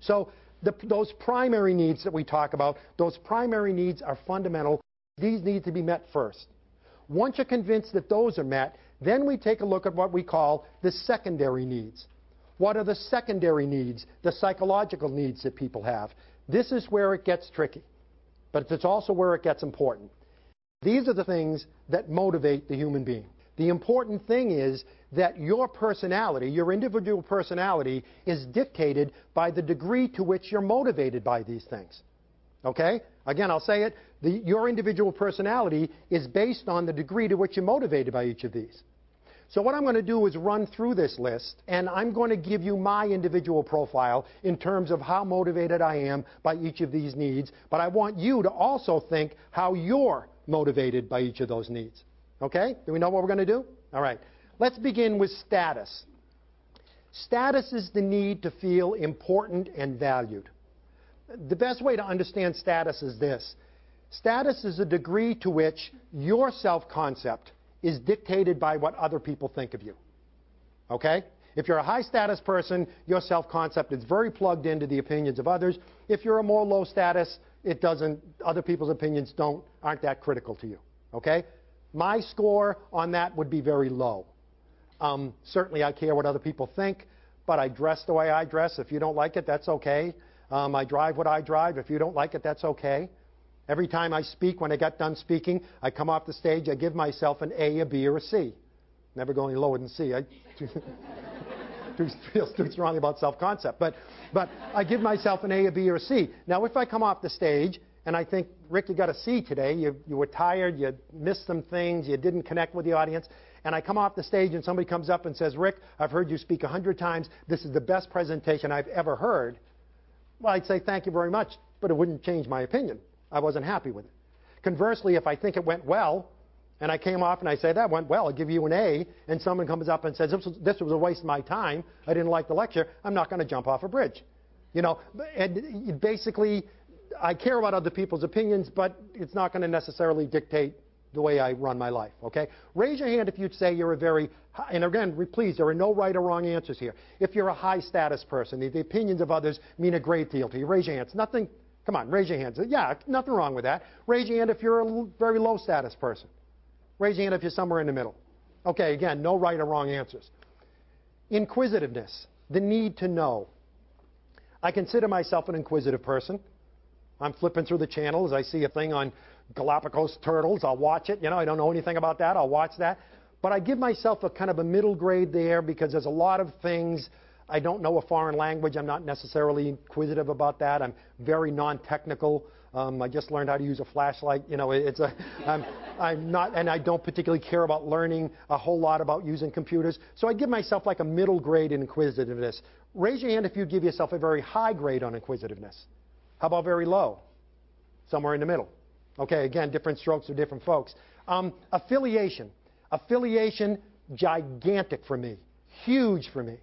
So the, those primary needs that we talk about, those primary needs are fundamental these need to be met first. Once you're convinced that those are met, then we take a look at what we call the secondary needs. What are the secondary needs, the psychological needs that people have? This is where it gets tricky, but it's also where it gets important. These are the things that motivate the human being. The important thing is that your personality, your individual personality, is dictated by the degree to which you're motivated by these things. Okay? Again, I'll say it. The, your individual personality is based on the degree to which you're motivated by each of these. So what I'm going to do is run through this list, and I'm going to give you my individual profile in terms of how motivated I am by each of these needs, but I want you to also think how you're motivated by each of those needs. Okay? Do we know what we're going to do? All right. Let's begin with status. Status is the need to feel important and valued. The best way to understand status is this. Status is a degree to which your self-concept is dictated by what other people think of you. Okay? If you're a high status person, your self-concept is very plugged into the opinions of others. If you're a more low status, it doesn't, other people's opinions don't, aren't that critical to you. Okay? My score on that would be very low. Um, certainly I care what other people think, but I dress the way I dress. If you don't like it, that's okay. Um, I drive what I drive. If you don't like it, that's okay. Every time I speak, when I get done speaking, I come off the stage, I give myself an A, a B, or a C. Never go any lower than C. I do feel too strongly about self-concept. But, but I give myself an A, a B, or a C. Now, if I come off the stage and I think, Rick, you got a C today, you, you were tired, you missed some things, you didn't connect with the audience, and I come off the stage and somebody comes up and says, Rick, I've heard you speak a hundred times, this is the best presentation I've ever heard, well, I'd say thank you very much, but it wouldn't change my opinion. I wasn't happy with it. Conversely, if I think it went well, and I came off and I say, that went well, I'll give you an A, and someone comes up and says, this was, this was a waste of my time, I didn't like the lecture, I'm not going to jump off a bridge. You know, and basically, I care about other people's opinions, but it's not going to necessarily dictate the way I run my life, okay? Raise your hand if you'd say you're a very, again, please, there are no right or wrong answers here. If you're a high status person, the, opinions of others mean a great deal to you. Raise your hands. Nothing Come on, raise your hands. Yeah, nothing wrong with that. Raise your hand if you're a very low status person. Raise your hand if you're somewhere in the middle. Okay, again, no right or wrong answers. Inquisitiveness, the need to know. I consider myself an inquisitive person. I'm flipping through the channels. I see a thing on Galapagos turtles. I'll watch it. You know, I don't know anything about that. I'll watch that. But I give myself a kind of a middle grade there because there's a lot of things I don't know a foreign language. I'm not necessarily inquisitive about that. I'm very non-technical. Um, I just learned how to use a flashlight. You know, it's a, I'm, I'm not, and I don't particularly care about learning a whole lot about using computers. So I give myself like a middle grade in inquisitiveness. Raise your hand if you give yourself a very high grade on inquisitiveness. How about very low? Somewhere in the middle. Okay, again, different strokes for different folks. Um, affiliation. Affiliation, gigantic for me. Huge for me.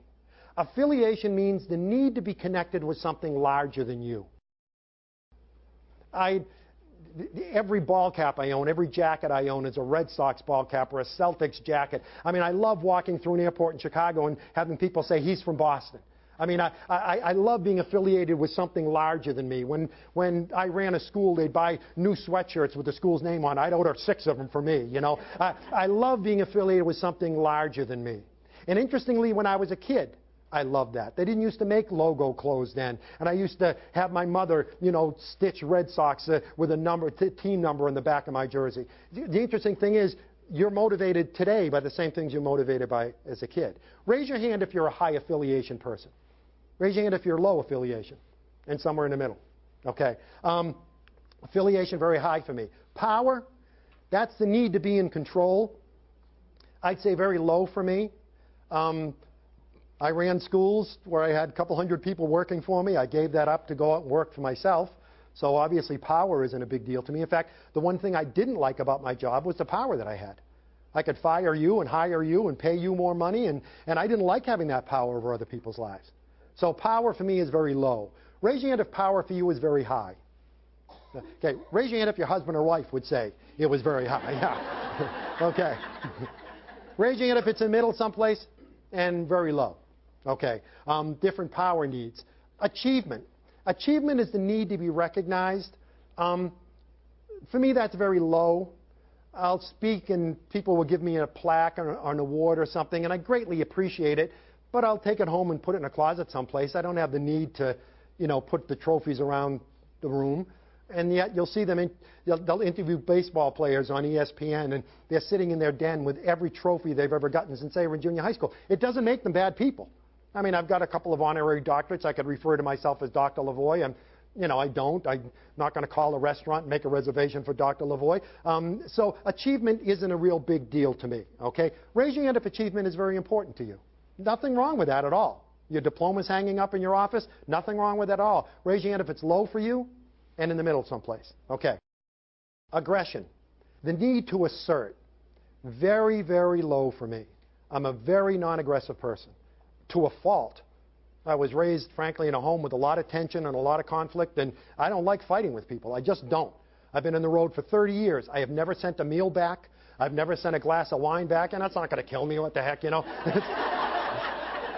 Affiliation means the need to be connected with something larger than you. I, every ball cap I own, every jacket I own is a Red Sox ball cap or a Celtics jacket. I mean, I love walking through an airport in Chicago and having people say, he's from Boston. I mean, I, love being affiliated with something larger than me. When, when I ran a school, they'd buy new sweatshirts with the school's name on. I'd order six of them for me, you know. I, love being affiliated with something larger than me. And interestingly, when I was a kid, I loved that. They didn't used to make logo clothes then. And I used to have my mother, you know, stitch Red Sox uh, with a number, team number on the back of my jersey. The interesting thing is, you're motivated today by the same things you're motivated by as a kid. Raise your hand if you're a high affiliation person. Raise your hand if you're low affiliation and somewhere in the middle. Okay. Um, affiliation, very high for me. Power, that's the need to be in control. I'd say very low for me. Um, I ran schools where I had a couple hundred people working for me. I gave that up to go out and work for myself. So obviously power isn't a big deal to me. In fact, the one thing I didn't like about my job was the power that I had. I could fire you and hire you and pay you more money, and, and I didn't like having that power over other people's lives. So power for me is very low. Raise your hand if power for you is very high. Okay, raise your hand if your husband or wife would say it was very high. Yeah. okay. raise your hand if it's in the middle someplace and very low. Okay. Um, different power needs. Achievement. Achievement is the need to be recognized. Um, for me, that's very low. I'll speak and people will give me a plaque or, or, an award or something, and I greatly appreciate it, but I'll take it home and put it in a closet someplace. I don't have the need to, you know, put the trophies around the room. and yet you'll see them, in, they'll, they'll interview baseball players on ESPN, and they're sitting in their den with every trophy they've ever gotten since they were in junior high school. It doesn't make them bad people. I mean, I've got a couple of honorary doctorates. I could refer to myself as Dr. Lavoie. I'm, you know, I don't. I'm not going to call a restaurant and make a reservation for Dr. Lavoie. Um, so achievement isn't a real big deal to me, okay? Raise your hand if achievement is very important to you. Nothing wrong with that at all. Your diploma's hanging up in your office, nothing wrong with that at all. Raise your hand if it's low for you and in the middle someplace. Okay. Aggression. The need to assert. Very, very low for me. I'm a very non-aggressive person. To a fault. I was raised, frankly, in a home with a lot of tension and a lot of conflict, and I don't like fighting with people. I just don't. I've been on the road for 30 years. I have never sent a meal back. I've never sent a glass of wine back, and that's not going to kill me. What the heck, you know?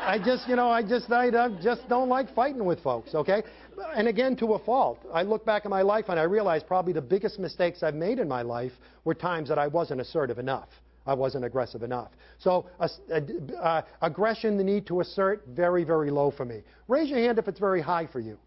I just, you know, I just, I, I just don't like fighting with folks, okay? And again, to a fault. I look back at my life and I realize probably the biggest mistakes I've made in my life were times that I wasn't assertive enough. I wasn't aggressive enough. So uh, uh, aggression, the need to assert, very, very low for me. Raise your hand if it's very high for you.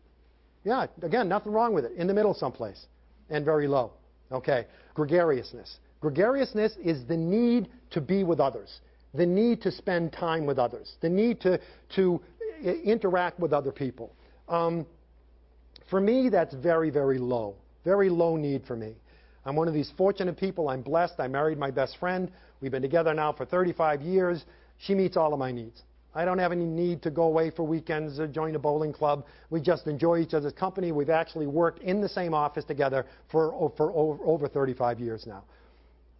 Yeah, again, nothing wrong with it. In the middle someplace. And very low. Okay. Gregariousness. Gregariousness is the need to be with others, the need to spend time with others, the need to, to interact with other people. Um, for me, that's very, very low. Very low need for me. I'm one of these fortunate people. I'm blessed. I married my best friend. We've been together now for 35 years. She meets all of my needs. I don't have any need to go away for weekends or join a bowling club. We just enjoy each other's company. We've actually worked in the same office together for, for over, over 35 years now.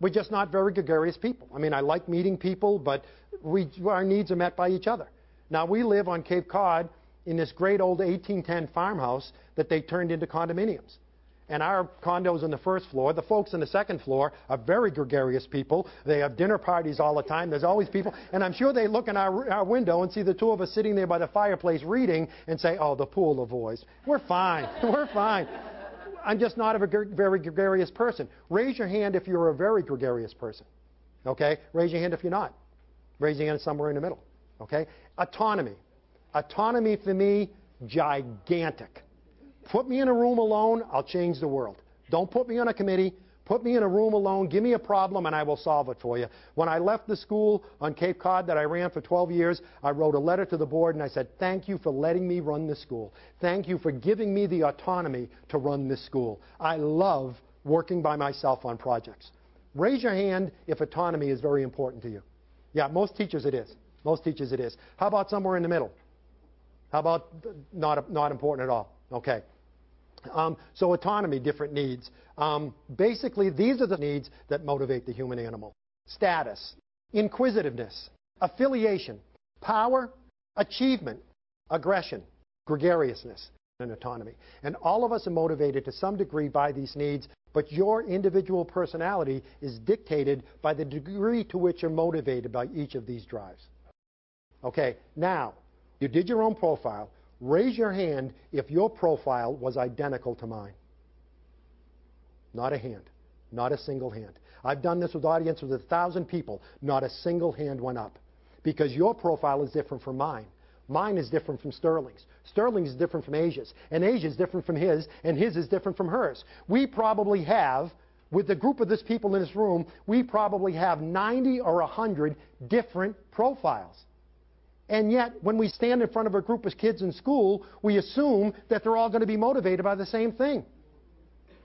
We're just not very gregarious people. I mean, I like meeting people, but we, our needs are met by each other. Now, we live on Cape Cod in this great old 1810 farmhouse that they turned into condominiums and our condos on the first floor. The folks on the second floor are very gregarious people. They have dinner parties all the time. There's always people. And I'm sure they look in our, our window and see the two of us sitting there by the fireplace reading and say, oh, the poor Lavoies. We're fine. We're fine. I'm just not a very gregarious person. Raise your hand if you're a very gregarious person. Okay? Raise your hand if you're not. Raise your hand somewhere in the middle. Okay? Autonomy. Autonomy for me, gigantic. Put me in a room alone, I'll change the world. Don't put me on a committee. Put me in a room alone, give me a problem, and I will solve it for you. When I left the school on Cape Cod that I ran for 12 years, I wrote a letter to the board and I said, Thank you for letting me run this school. Thank you for giving me the autonomy to run this school. I love working by myself on projects. Raise your hand if autonomy is very important to you. Yeah, most teachers it is. Most teachers it is. How about somewhere in the middle? How about not, not important at all? Okay. Um, so autonomy, different needs. Um, basically, these are the needs that motivate the human animal. Status, inquisitiveness, affiliation, power, achievement, aggression, gregariousness, and autonomy. And all of us are motivated to some degree by these needs, but your individual personality is dictated by the degree to which you're motivated by each of these drives. Okay, now, you did your own profile. Raise your hand if your profile was identical to mine. Not a hand. Not a single hand. I've done this with audiences with a thousand people. Not a single hand went up. Because your profile is different from mine. Mine is different from Sterling's. Sterling's is different from Asia's. And Asia's different from his. And his is different from hers. We probably have, with the group of this people in this room, we probably have 90 or 100 different profiles. And yet, when we stand in front of a group of kids in school, we assume that they're all going to be motivated by the same thing.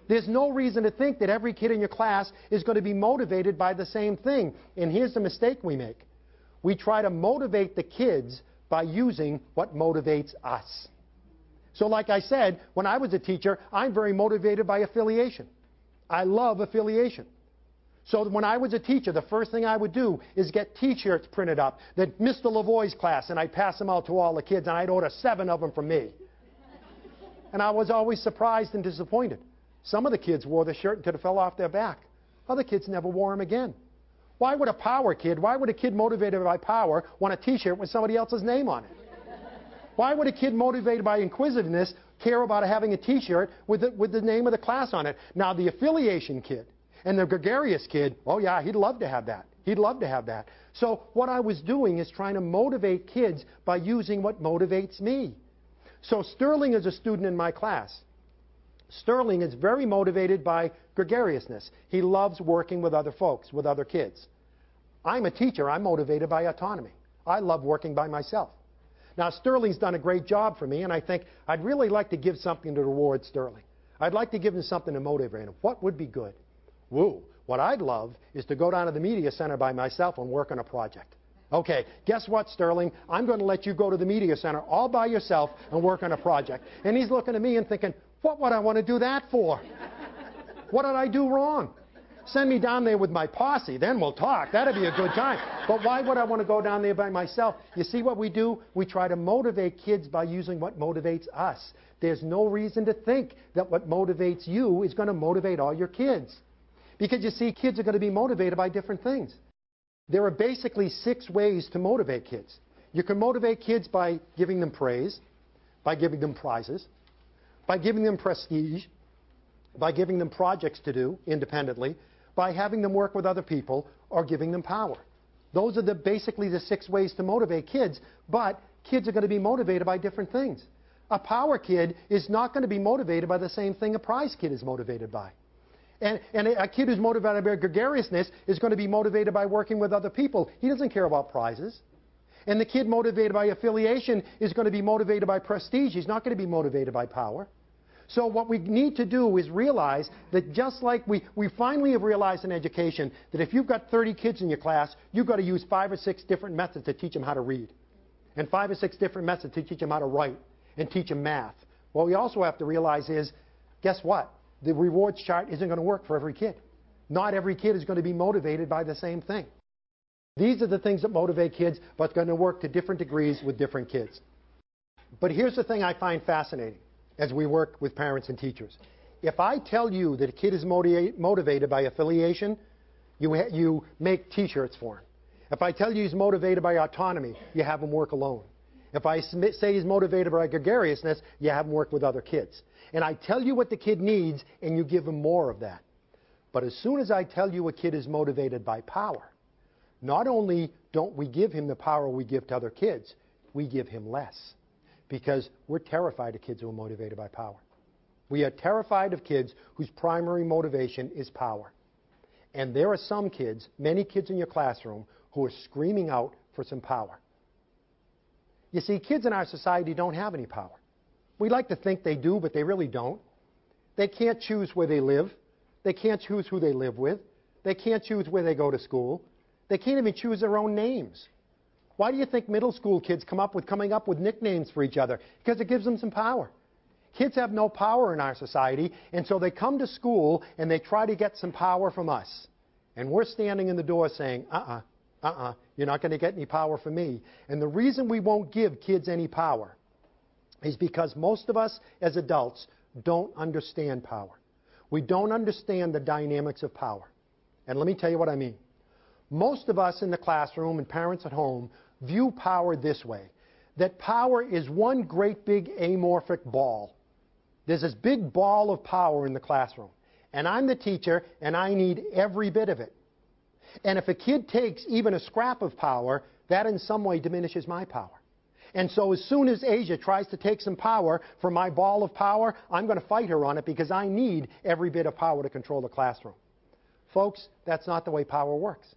There's no reason to think that every kid in your class is going to be motivated by the same thing. And here's the mistake we make. We try to motivate the kids by using what motivates us. So like I said, when I was a teacher, I'm very motivated by affiliation. I love affiliation. So when I was a teacher, the first thing I would do is get T-shirts printed up that Mr. Lavoie's class, and I'd pass them out to all the kids, and I'd order seven of them from me. And I was always surprised and disappointed. Some of the kids wore the shirt until it fell off their back. Other kids never wore them again. Why would a power kid, why would a kid motivated by power want a T-shirt with somebody else's name on it? Why would a kid motivated by inquisitiveness care about having a T-shirt with the, with the name of the class on it? Now, the affiliation kid, and the gregarious kid, oh yeah, he'd love to have that. He'd love to have that. So what I was doing is trying to motivate kids by using what motivates me. So Sterling is a student in my class. Sterling is very motivated by gregariousness. He loves working with other folks, with other kids. I'm a teacher. I'm motivated by autonomy. I love working by myself. Now, Sterling's done a great job for me, and I think I'd really like to give something to reward Sterling. I'd like to give him something to motivate him. What would be good? Woo. What I'd love is to go down to the media center by myself and work on a project. Okay, guess what, Sterling? I'm going to let you go to the media center all by yourself and work on a project. And he's looking at me and thinking, what would I want to do that for? What did I do wrong? Send me down there with my posse, then we'll talk. That'd be a good time. But why would I want to go down there by myself? You see what we do? We try to motivate kids by using what motivates us. There's no reason to think that what motivates you is going to motivate all your kids. Because you see, kids are going to be motivated by different things. There are basically six ways to motivate kids. You can motivate kids by giving them praise, by giving them prizes, by giving them prestige, by giving them projects to do independently, by having them work with other people, or giving them power. Those are the, basically the six ways to motivate kids, but kids are going to be motivated by different things. A power kid is not going to be motivated by the same thing a prize kid is motivated by. And, and a kid who's motivated by gregariousness is going to be motivated by working with other people. He doesn't care about prizes. And the kid motivated by affiliation is going to be motivated by prestige. He's not going to be motivated by power. So what we need to do is realize that just like we, we finally have realized in education that if you've got 30 kids in your class, you've got to use five or six different methods to teach them how to read. And five or six different methods to teach them how to write and teach them math. What we also have to realize is, guess what? The rewards chart isn't going to work for every kid. Not every kid is going to be motivated by the same thing. These are the things that motivate kids, but it's going to work to different degrees with different kids. But here's the thing I find fascinating as we work with parents and teachers. If I tell you that a kid is motivated by affiliation, you, you make t-shirts for him. If I tell you he's motivated by autonomy, you have him work alone. If I say he's motivated by gregariousness, you have him work with other kids. And I tell you what the kid needs, and you give him more of that. But as soon as I tell you a kid is motivated by power, not only don't we give him the power we give to other kids, we give him less. Because we're terrified of kids who are motivated by power. We are terrified of kids whose primary motivation is power. And there are some kids, many kids in your classroom, who are screaming out for some power. You see, kids in our society don't have any power. We like to think they do, but they really don't. They can't choose where they live. They can't choose who they live with. They can't choose where they go to school. They can't even choose their own names. Why do you think middle school kids come up with coming up with nicknames for each other? Because it gives them some power. Kids have no power in our society, and so they come to school and they try to get some power from us. And we're standing in the door saying, uh-uh, uh-uh, you're not going to get any power from me. And the reason we won't give kids any power is because most of us as adults don't understand power. We don't understand the dynamics of power. And let me tell you what I mean. Most of us in the classroom and parents at home view power this way that power is one great big amorphic ball. There's this big ball of power in the classroom. And I'm the teacher, and I need every bit of it. And if a kid takes even a scrap of power, that in some way diminishes my power. And so as soon as Asia tries to take some power from my ball of power, I'm going to fight her on it because I need every bit of power to control the classroom. Folks, that's not the way power works.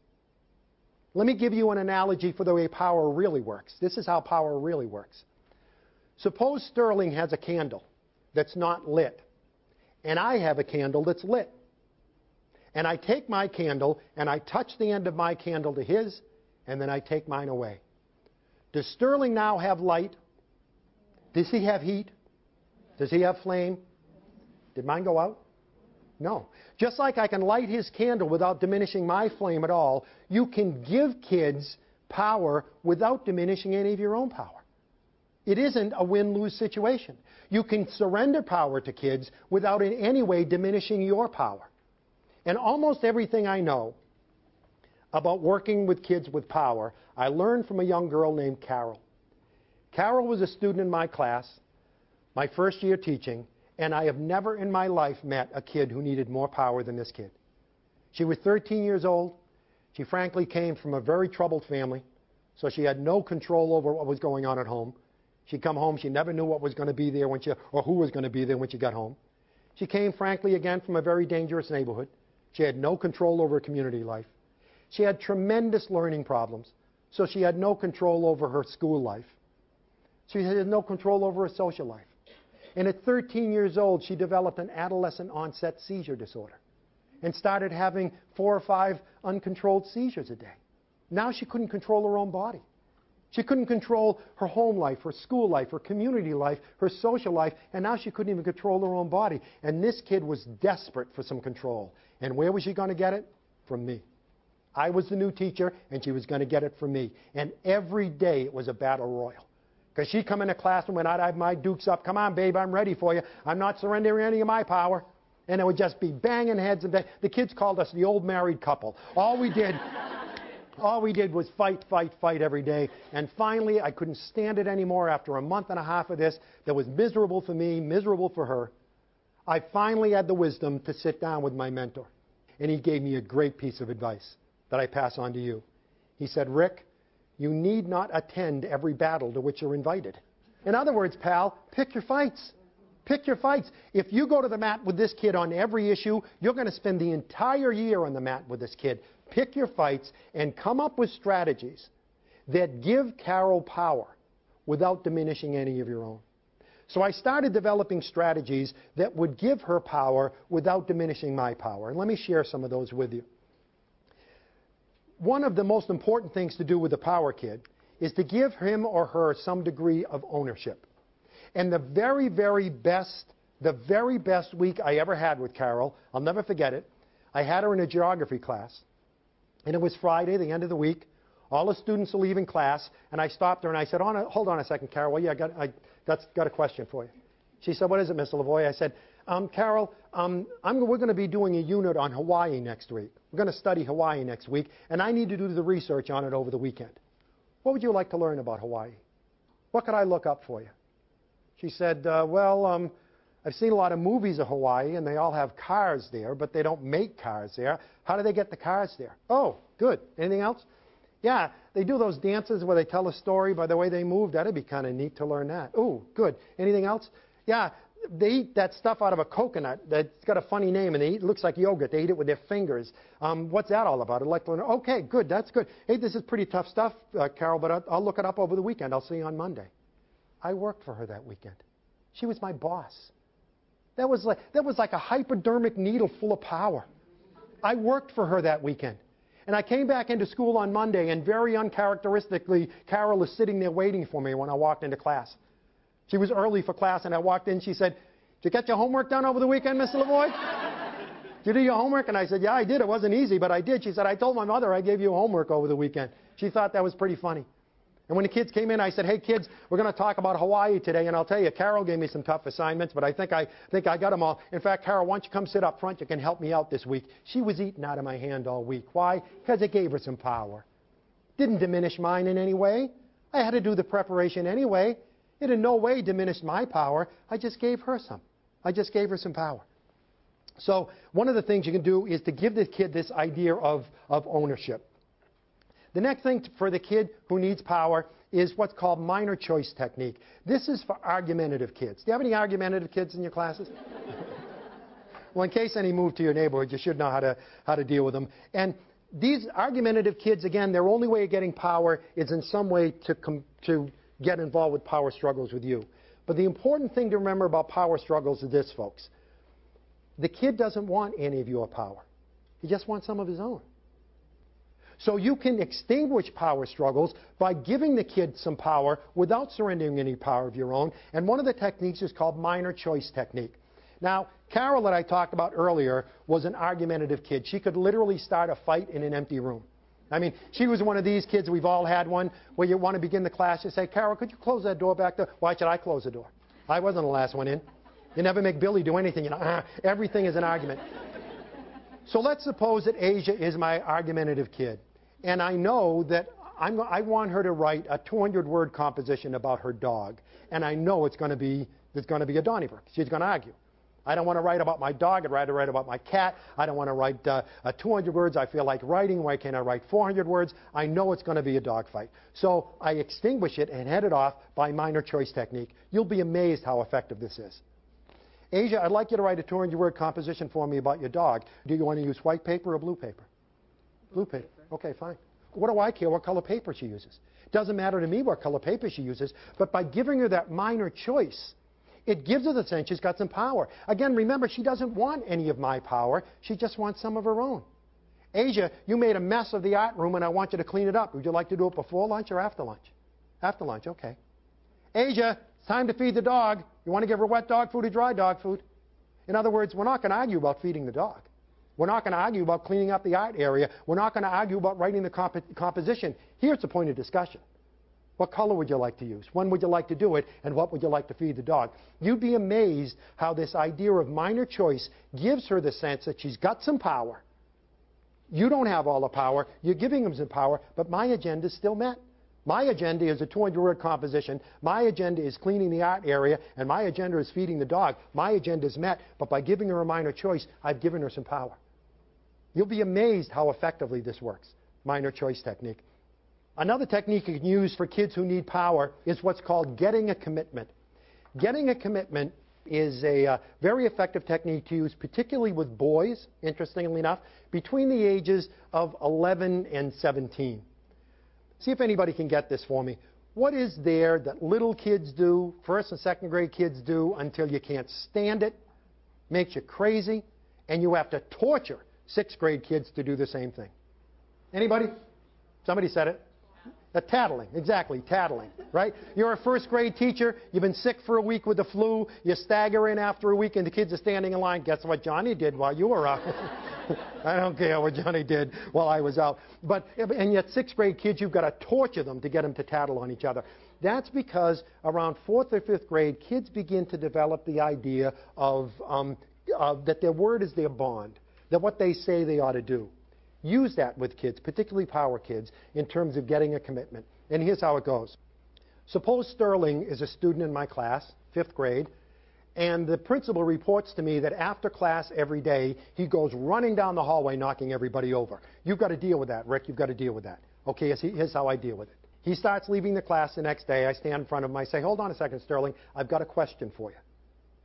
Let me give you an analogy for the way power really works. This is how power really works. Suppose Sterling has a candle that's not lit, and I have a candle that's lit and I take my candle and I touch the end of my candle to his, and then I take mine away. Does Sterling now have light? Does he have heat? Does he have flame? Did mine go out? No. Just like I can light his candle without diminishing my flame at all, you can give kids power without diminishing any of your own power. It isn't a win-lose situation. You can surrender power to kids without in any way diminishing your power. And almost everything I know about working with kids with power, I learned from a young girl named Carol. Carol was a student in my class, my first year teaching, and I have never in my life met a kid who needed more power than this kid. She was 13 years old. She frankly came from a very troubled family, so she had no control over what was going on at home. She'd come home, she never knew what was going to be there when she, or who was going to be there when she got home. She came, frankly, again from a very dangerous neighborhood. She had no control over community life. She had tremendous learning problems, so she had no control over her school life. She had no control over her social life. And at 13 years old, she developed an adolescent onset seizure disorder and started having four or five uncontrolled seizures a day. Now she couldn't control her own body. She couldn't control her home life, her school life, her community life, her social life, and now she couldn't even control her own body. And this kid was desperate for some control. And where was she going to get it? From me. I was the new teacher, and she was going to get it from me. And every day it was a battle royal. Because she'd come into class and when I'd have my dukes up, come on, babe, I'm ready for you. I'm not surrendering any of my power. And it would just be banging heads and bang. The kids called us the old married couple. All we did, all we did was fight, fight, fight every day. And finally, I couldn't stand it anymore after a month and a half of this that was miserable for me, miserable for her. I finally had the wisdom to sit down with my mentor. And he gave me a great piece of advice that I pass on to you. He said, Rick, you need not attend every battle to which you're invited. In other words, pal, pick your fights. Pick your fights. If you go to the mat with this kid on every issue, you're going to spend the entire year on the mat with this kid. Pick your fights and come up with strategies that give Carol power without diminishing any of your own. So I started developing strategies that would give her power without diminishing my power. And let me share some of those with you one of the most important things to do with the power kid is to give him or her some degree of ownership. And the very, very best, the very best week I ever had with Carol, I'll never forget it. I had her in a geography class. And it was Friday, the end of the week. All the students are leaving class. And I stopped her and I said, oh, hold on a second, Carol. Yeah, I got, I got, got a question for you. She said, what is it, Mr. Lavoie? I said, um, Carol, um, we're going to be doing a unit on Hawaii next week. We're going to study Hawaii next week, and I need to do the research on it over the weekend. What would you like to learn about Hawaii? What could I look up for you? She said, uh, Well, um, I've seen a lot of movies of Hawaii, and they all have cars there, but they don't make cars there. How do they get the cars there? Oh, good. Anything else? Yeah, they do those dances where they tell a story by the way they move. That'd be kind of neat to learn that. Oh, good. Anything else? Yeah, they eat that stuff out of a coconut that's got a funny name, and they eat, it looks like yogurt. They eat it with their fingers. Um, what's that all about? I'd like to learn. Okay, good, that's good. Hey, this is pretty tough stuff, uh, Carol, but I'll, I'll look it up over the weekend. I'll see you on Monday. I worked for her that weekend. She was my boss. That was like, that was like a hypodermic needle full of power. I worked for her that weekend. And I came back into school on Monday, and very uncharacteristically, Carol is sitting there waiting for me when I walked into class. She was early for class, and I walked in. She said, Did you get your homework done over the weekend, Mr. Lavoie? did you do your homework? And I said, Yeah, I did. It wasn't easy, but I did. She said, I told my mother I gave you homework over the weekend. She thought that was pretty funny. And when the kids came in, I said, Hey, kids, we're going to talk about Hawaii today. And I'll tell you, Carol gave me some tough assignments, but I think I, think I got them all. In fact, Carol, why don't you come sit up front? You can help me out this week. She was eating out of my hand all week. Why? Because it gave her some power. Didn't diminish mine in any way. I had to do the preparation anyway. It in no way diminished my power. I just gave her some. I just gave her some power. So one of the things you can do is to give the kid this idea of, of ownership. The next thing for the kid who needs power is what's called minor choice technique. This is for argumentative kids. Do you have any argumentative kids in your classes? well, in case any move to your neighborhood, you should know how to, how to deal with them. And these argumentative kids, again, their only way of getting power is in some way to, com- to get involved with power struggles with you. But the important thing to remember about power struggles is this, folks. The kid doesn't want any of your power. He just wants some of his own. So you can extinguish power struggles by giving the kid some power without surrendering any power of your own. And one of the techniques is called minor choice technique. Now, Carol that I talked about earlier was an argumentative kid. She could literally start a fight in an empty room. I mean, she was one of these kids, we've all had one, where you want to begin the class, you say, Carol, could you close that door back there? Why should I close the door? I wasn't the last one in. You never make Billy do anything. You know, uh, everything is an argument. so let's suppose that Asia is my argumentative kid. And I know that I'm, I want her to write a 200-word composition about her dog. And I know it's going to be, it's going to be a Donnybrook. She's going to argue. I don't want to write about my dog. I'd rather write about my cat. I don't want to write uh, uh, 200 words I feel like writing. Why can't I write 400 words? I know it's going to be a dogfight. So I extinguish it and head it off by minor choice technique. You'll be amazed how effective this is. Asia, I'd like you to write a 200 word composition for me about your dog. Do you want to use white paper or blue paper? Blue paper. Okay, fine. What do I care what color paper she uses? Doesn't matter to me what color paper she uses, but by giving her that minor choice, it gives her the sense she's got some power. Again, remember, she doesn't want any of my power. She just wants some of her own. Asia, you made a mess of the art room and I want you to clean it up. Would you like to do it before lunch or after lunch? After lunch, okay. Asia, it's time to feed the dog. You want to give her wet dog food or dry dog food? In other words, we're not going to argue about feeding the dog. We're not going to argue about cleaning up the art area. We're not going to argue about writing the comp composition. Here's the point of discussion. What color would you like to use? When would you like to do it? And what would you like to feed the dog? You'd be amazed how this idea of minor choice gives her the sense that she's got some power. You don't have all the power. You're giving them some power, but my agenda is still met. My agenda is a 200 word composition. My agenda is cleaning the art area, and my agenda is feeding the dog. My agenda is met, but by giving her a minor choice, I've given her some power. You'll be amazed how effectively this works. Minor choice technique. Another technique you can use for kids who need power is what's called getting a commitment. Getting a commitment is a uh, very effective technique to use, particularly with boys, interestingly enough, between the ages of 11 and 17. See if anybody can get this for me. What is there that little kids do, first and second grade kids do, until you can't stand it, makes you crazy, and you have to torture sixth grade kids to do the same thing. Anybody? Somebody said it. A tattling, exactly, tattling, right? You're a first grade teacher, you've been sick for a week with the flu, you stagger in after a week and the kids are standing in line. Guess what Johnny did while you were out? I don't care what Johnny did while I was out. But, and yet sixth grade kids, you've got to torture them to get them to tattle on each other. That's because around fourth or fifth grade, kids begin to develop the idea of, um, uh, that their word is their bond that what they say they ought to do. Use that with kids, particularly power kids, in terms of getting a commitment. And here's how it goes. Suppose Sterling is a student in my class, fifth grade, and the principal reports to me that after class every day, he goes running down the hallway knocking everybody over. You've got to deal with that, Rick. You've got to deal with that. Okay, here's how I deal with it. He starts leaving the class the next day. I stand in front of him. I say, Hold on a second, Sterling. I've got a question for you.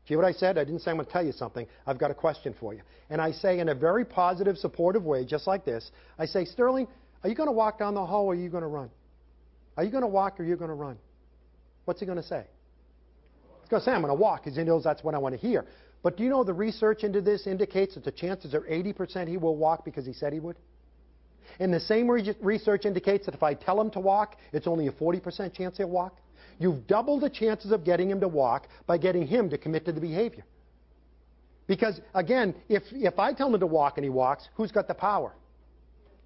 See what I said? I didn't say I'm going to tell you something. I've got a question for you. And I say in a very positive, supportive way, just like this, I say, Sterling, are you going to walk down the hall or are you going to run? Are you going to walk or are you going to run? What's he going to say? He's going to say, I'm going to walk because he knows that's what I want to hear. But do you know the research into this indicates that the chances are 80% he will walk because he said he would? And the same re research indicates that if I tell him to walk, it's only a 40% chance he'll walk. You've doubled the chances of getting him to walk by getting him to commit to the behavior. Because, again, if, if I tell him to walk and he walks, who's got the power?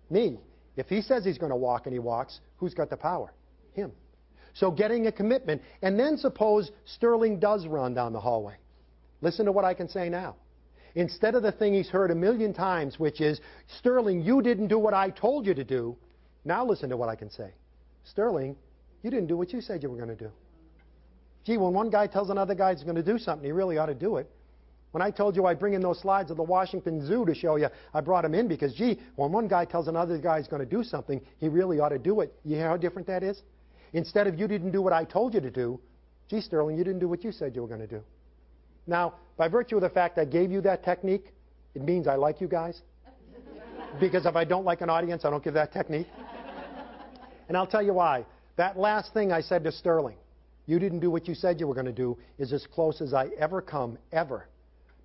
Me. If he says he's going to walk and he walks, who's got the power? Him. So getting a commitment. And then suppose Sterling does run down the hallway. Listen to what I can say now. Instead of the thing he's heard a million times, which is, Sterling, you didn't do what I told you to do, now listen to what I can say. Sterling, you didn't do what you said you were going to do. Gee, when one guy tells another guy he's going to do something, he really ought to do it. When I told you I'd bring in those slides of the Washington Zoo to show you, I brought them in because, gee, when one guy tells another guy he's going to do something, he really ought to do it. You hear how different that is? Instead of you didn't do what I told you to do, gee, Sterling, you didn't do what you said you were going to do. Now, by virtue of the fact I gave you that technique, it means I like you guys. because if I don't like an audience, I don't give that technique. And I'll tell you why. That last thing I said to Sterling, you didn't do what you said you were going to do, is as close as I ever come, ever,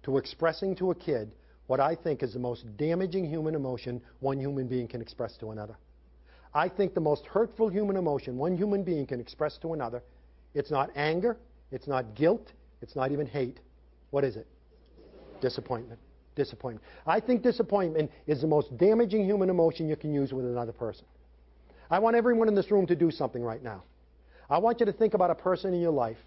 to expressing to a kid what I think is the most damaging human emotion one human being can express to another. I think the most hurtful human emotion one human being can express to another, it's not anger, it's not guilt, it's not even hate. What is it? Disappointment. Disappointment. I think disappointment is the most damaging human emotion you can use with another person. I want everyone in this room to do something right now. I want you to think about a person in your life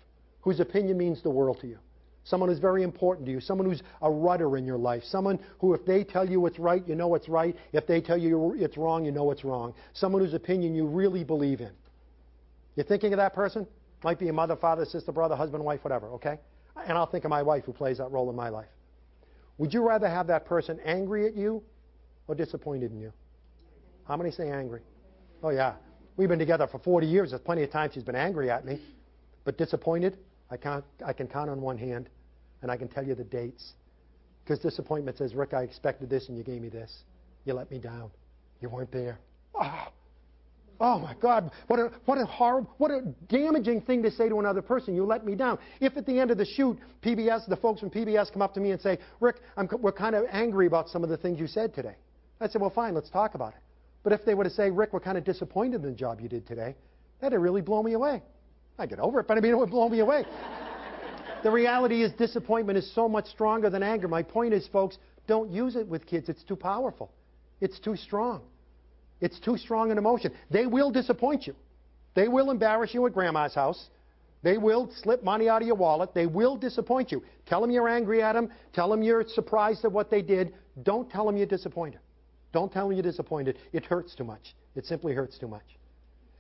whose opinion means the world to you. Someone who's very important to you. Someone who's a rudder in your life. Someone who, if they tell you it's right, you know it's right. If they tell you it's wrong, you know it's wrong. Someone whose opinion you really believe in. You're thinking of that person? Might be a mother, father, sister, brother, husband, wife, whatever, okay? And I'll think of my wife who plays that role in my life. Would you rather have that person angry at you or disappointed in you? How many say angry? Oh, yeah. We've been together for 40 years. There's plenty of times she's been angry at me. But disappointed, I, can't, I can count on one hand. and I can tell you the dates. Because disappointment says, Rick, I expected this and you gave me this. You let me down. You weren't there. Oh, oh my God, what a, what a horrible, what a damaging thing to say to another person. You let me down. If at the end of the shoot, PBS, the folks from PBS come up to me and say, Rick, I'm, we're kind of angry about some of the things you said today. I'd say, well, fine, let's talk about it. But if they were to say, Rick, we're kind of disappointed in the job you did today, that'd really blow me away. I get over it, but I mean, it would blow me away. the reality is, disappointment is so much stronger than anger. My point is, folks, don't use it with kids. It's too powerful. It's too strong. It's too strong an emotion. They will disappoint you. They will embarrass you at grandma's house. They will slip money out of your wallet. They will disappoint you. Tell them you're angry at them. Tell them you're surprised at what they did. Don't tell them you're disappointed. Don't tell me you're disappointed. It hurts too much. It simply hurts too much.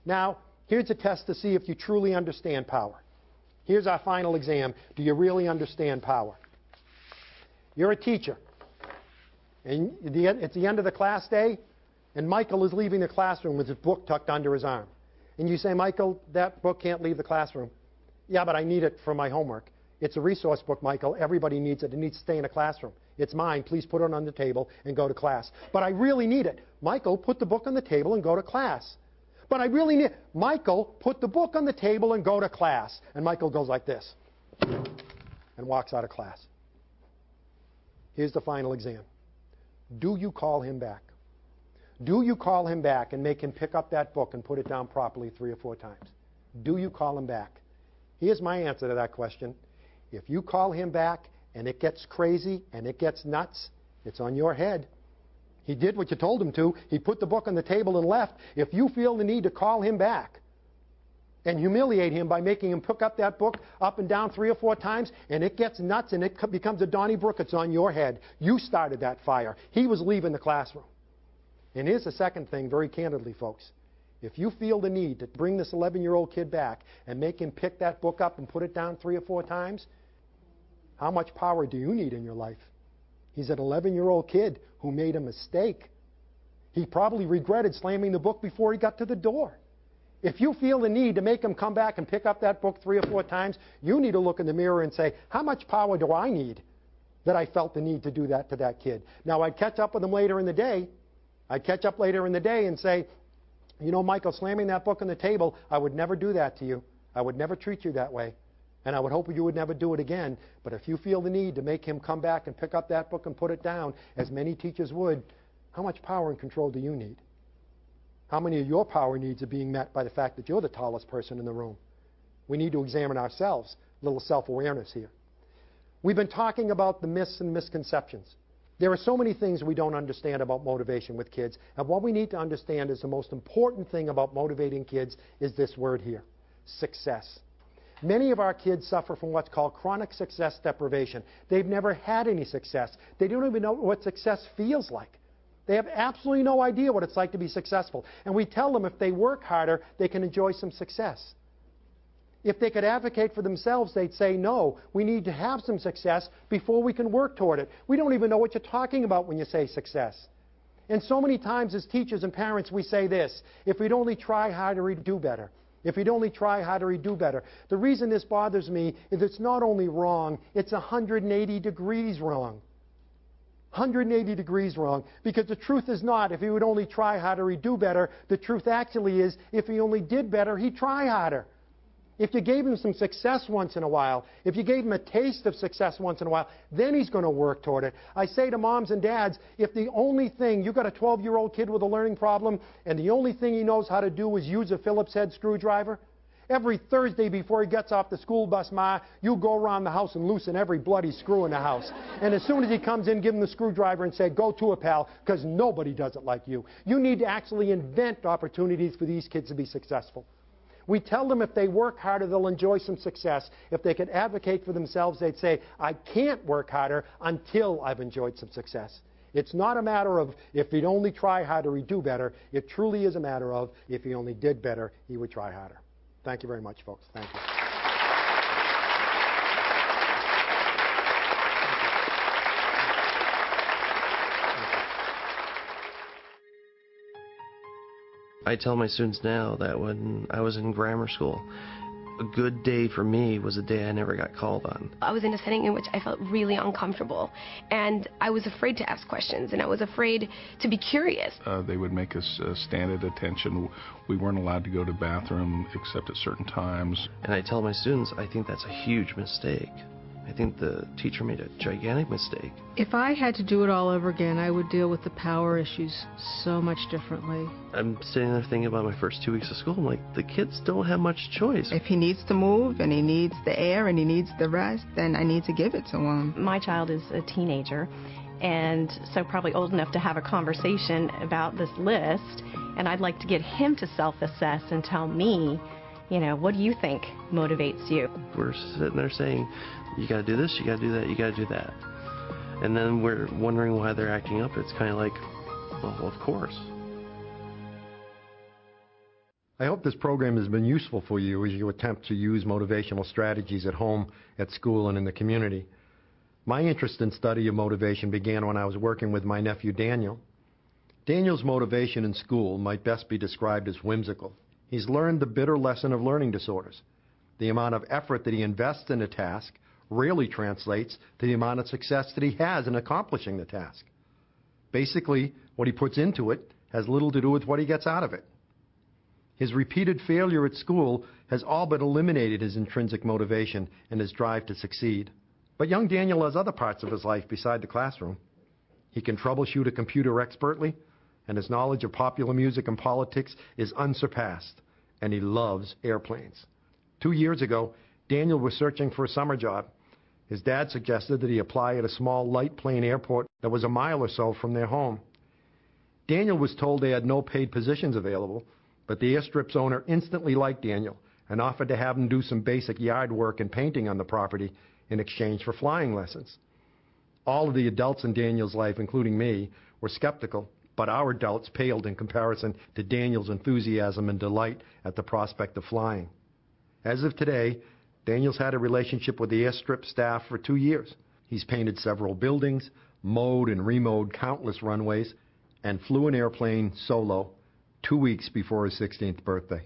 Now, here's a test to see if you truly understand power. Here's our final exam. Do you really understand power? You're a teacher. And it's the end of the class day, and Michael is leaving the classroom with his book tucked under his arm. And you say, Michael, that book can't leave the classroom. Yeah, but I need it for my homework. It's a resource book, Michael. Everybody needs it. It needs to stay in a classroom. It's mine. Please put it on the table and go to class. But I really need it. Michael, put the book on the table and go to class. But I really need it. Michael, put the book on the table and go to class. And Michael goes like this and walks out of class. Here's the final exam. Do you call him back? Do you call him back and make him pick up that book and put it down properly three or four times? Do you call him back? Here's my answer to that question. If you call him back and it gets crazy and it gets nuts, it's on your head. He did what you told him to. He put the book on the table and left. If you feel the need to call him back and humiliate him by making him pick up that book up and down three or four times and it gets nuts and it becomes a Donnybrook, it's on your head. You started that fire. He was leaving the classroom. And here's the second thing, very candidly, folks. If you feel the need to bring this 11 year old kid back and make him pick that book up and put it down three or four times, how much power do you need in your life? He's an 11 year old kid who made a mistake. He probably regretted slamming the book before he got to the door. If you feel the need to make him come back and pick up that book three or four times, you need to look in the mirror and say, How much power do I need that I felt the need to do that to that kid? Now, I'd catch up with him later in the day. I'd catch up later in the day and say, You know, Michael, slamming that book on the table, I would never do that to you. I would never treat you that way. And I would hope you would never do it again. But if you feel the need to make him come back and pick up that book and put it down, as many teachers would, how much power and control do you need? How many of your power needs are being met by the fact that you're the tallest person in the room? We need to examine ourselves. A little self awareness here. We've been talking about the myths and misconceptions. There are so many things we don't understand about motivation with kids, and what we need to understand is the most important thing about motivating kids is this word here success. Many of our kids suffer from what's called chronic success deprivation. They've never had any success. They don't even know what success feels like. They have absolutely no idea what it's like to be successful. And we tell them if they work harder, they can enjoy some success. If they could advocate for themselves, they'd say, no, we need to have some success before we can work toward it. We don't even know what you're talking about when you say success. And so many times as teachers and parents, we say this if we'd only try harder, we'd do better. If he'd only try harder, he'd do better. The reason this bothers me is it's not only wrong, it's 180 degrees wrong. 180 degrees wrong. Because the truth is not, if he would only try harder, he'd do better. The truth actually is, if he only did better, he'd try harder. If you gave him some success once in a while, if you gave him a taste of success once in a while, then he's going to work toward it. I say to moms and dads, if the only thing, you've got a 12 year old kid with a learning problem, and the only thing he knows how to do is use a Phillips head screwdriver, every Thursday before he gets off the school bus, Ma, you go around the house and loosen every bloody screw in the house. And as soon as he comes in, give him the screwdriver and say, go to a pal, because nobody does it like you. You need to actually invent opportunities for these kids to be successful. We tell them if they work harder, they'll enjoy some success. If they could advocate for themselves, they'd say, I can't work harder until I've enjoyed some success. It's not a matter of if he'd only try harder, he'd do better. It truly is a matter of if he only did better, he would try harder. Thank you very much, folks. Thank you. I tell my students now that when I was in grammar school, a good day for me was a day I never got called on. I was in a setting in which I felt really uncomfortable, and I was afraid to ask questions, and I was afraid to be curious. Uh, they would make us uh, stand at attention. We weren't allowed to go to bathroom except at certain times. And I tell my students, I think that's a huge mistake. I think the teacher made a gigantic mistake. If I had to do it all over again, I would deal with the power issues so much differently. I'm sitting there thinking about my first two weeks of school. I'm like, the kids don't have much choice. If he needs to move and he needs the air and he needs the rest, then I need to give it to him. My child is a teenager, and so probably old enough to have a conversation about this list, and I'd like to get him to self assess and tell me you know, what do you think motivates you? We're sitting there saying, you got to do this, you got to do that, you got to do that. And then we're wondering why they're acting up. It's kind of like, well, of course. I hope this program has been useful for you as you attempt to use motivational strategies at home, at school, and in the community. My interest in study of motivation began when I was working with my nephew Daniel. Daniel's motivation in school might best be described as whimsical. He's learned the bitter lesson of learning disorders. The amount of effort that he invests in a task rarely translates to the amount of success that he has in accomplishing the task. Basically, what he puts into it has little to do with what he gets out of it. His repeated failure at school has all but eliminated his intrinsic motivation and his drive to succeed. But young Daniel has other parts of his life beside the classroom. He can troubleshoot a computer expertly, and his knowledge of popular music and politics is unsurpassed and he loves airplanes. Two years ago, Daniel was searching for a summer job. His dad suggested that he apply at a small light plane airport that was a mile or so from their home. Daniel was told they had no paid positions available, but the airstrip's owner instantly liked Daniel and offered to have him do some basic yard work and painting on the property in exchange for flying lessons. All of the adults in Daniel's life, including me, were skeptical but our doubts paled in comparison to Daniel's enthusiasm and delight at the prospect of flying. As of today, Daniel's had a relationship with the airstrip staff for two years. He's painted several buildings, mowed and remowed countless runways, and flew an airplane solo two weeks before his 16th birthday.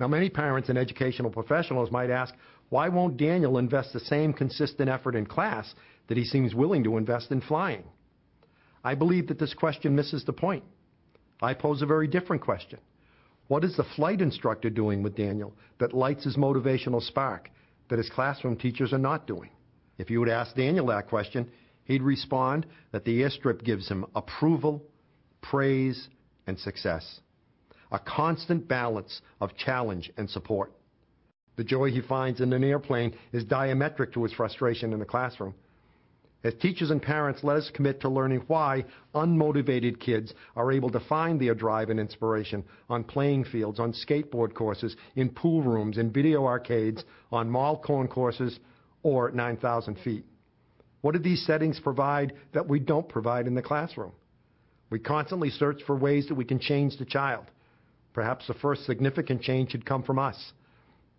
Now, many parents and educational professionals might ask, why won't Daniel invest the same consistent effort in class that he seems willing to invest in flying? I believe that this question misses the point. I pose a very different question. What is the flight instructor doing with Daniel that lights his motivational spark that his classroom teachers are not doing? If you would ask Daniel that question, he'd respond that the airstrip gives him approval, praise, and success. A constant balance of challenge and support. The joy he finds in an airplane is diametric to his frustration in the classroom. As teachers and parents, let us commit to learning why unmotivated kids are able to find their drive and inspiration on playing fields, on skateboard courses, in pool rooms, in video arcades, on mall concourses, or 9,000 feet. What do these settings provide that we don't provide in the classroom? We constantly search for ways that we can change the child. Perhaps the first significant change should come from us.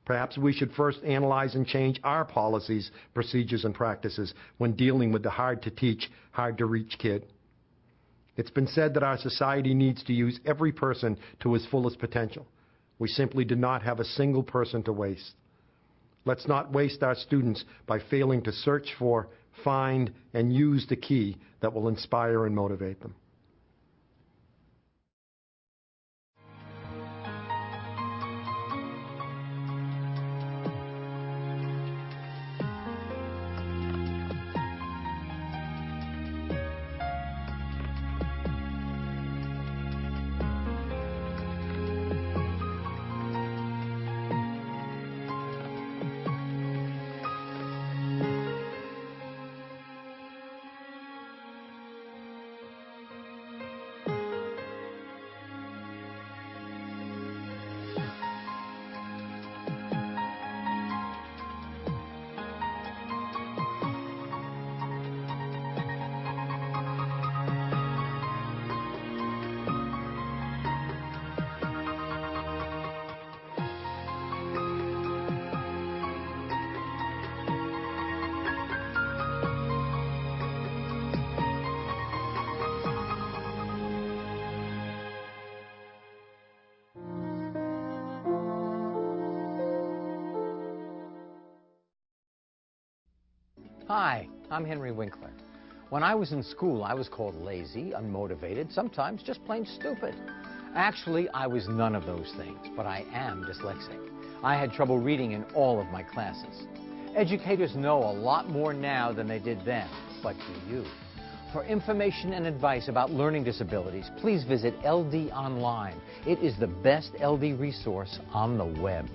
Perhaps we should first analyze and change our policies, procedures, and practices when dealing with the hard to teach, hard to reach kid. It's been said that our society needs to use every person to his fullest potential. We simply do not have a single person to waste. Let's not waste our students by failing to search for, find, and use the key that will inspire and motivate them. Was in school, I was called lazy, unmotivated, sometimes just plain stupid. Actually, I was none of those things, but I am dyslexic. I had trouble reading in all of my classes. Educators know a lot more now than they did then, but do you? For information and advice about learning disabilities, please visit LD Online. It is the best LD resource on the web.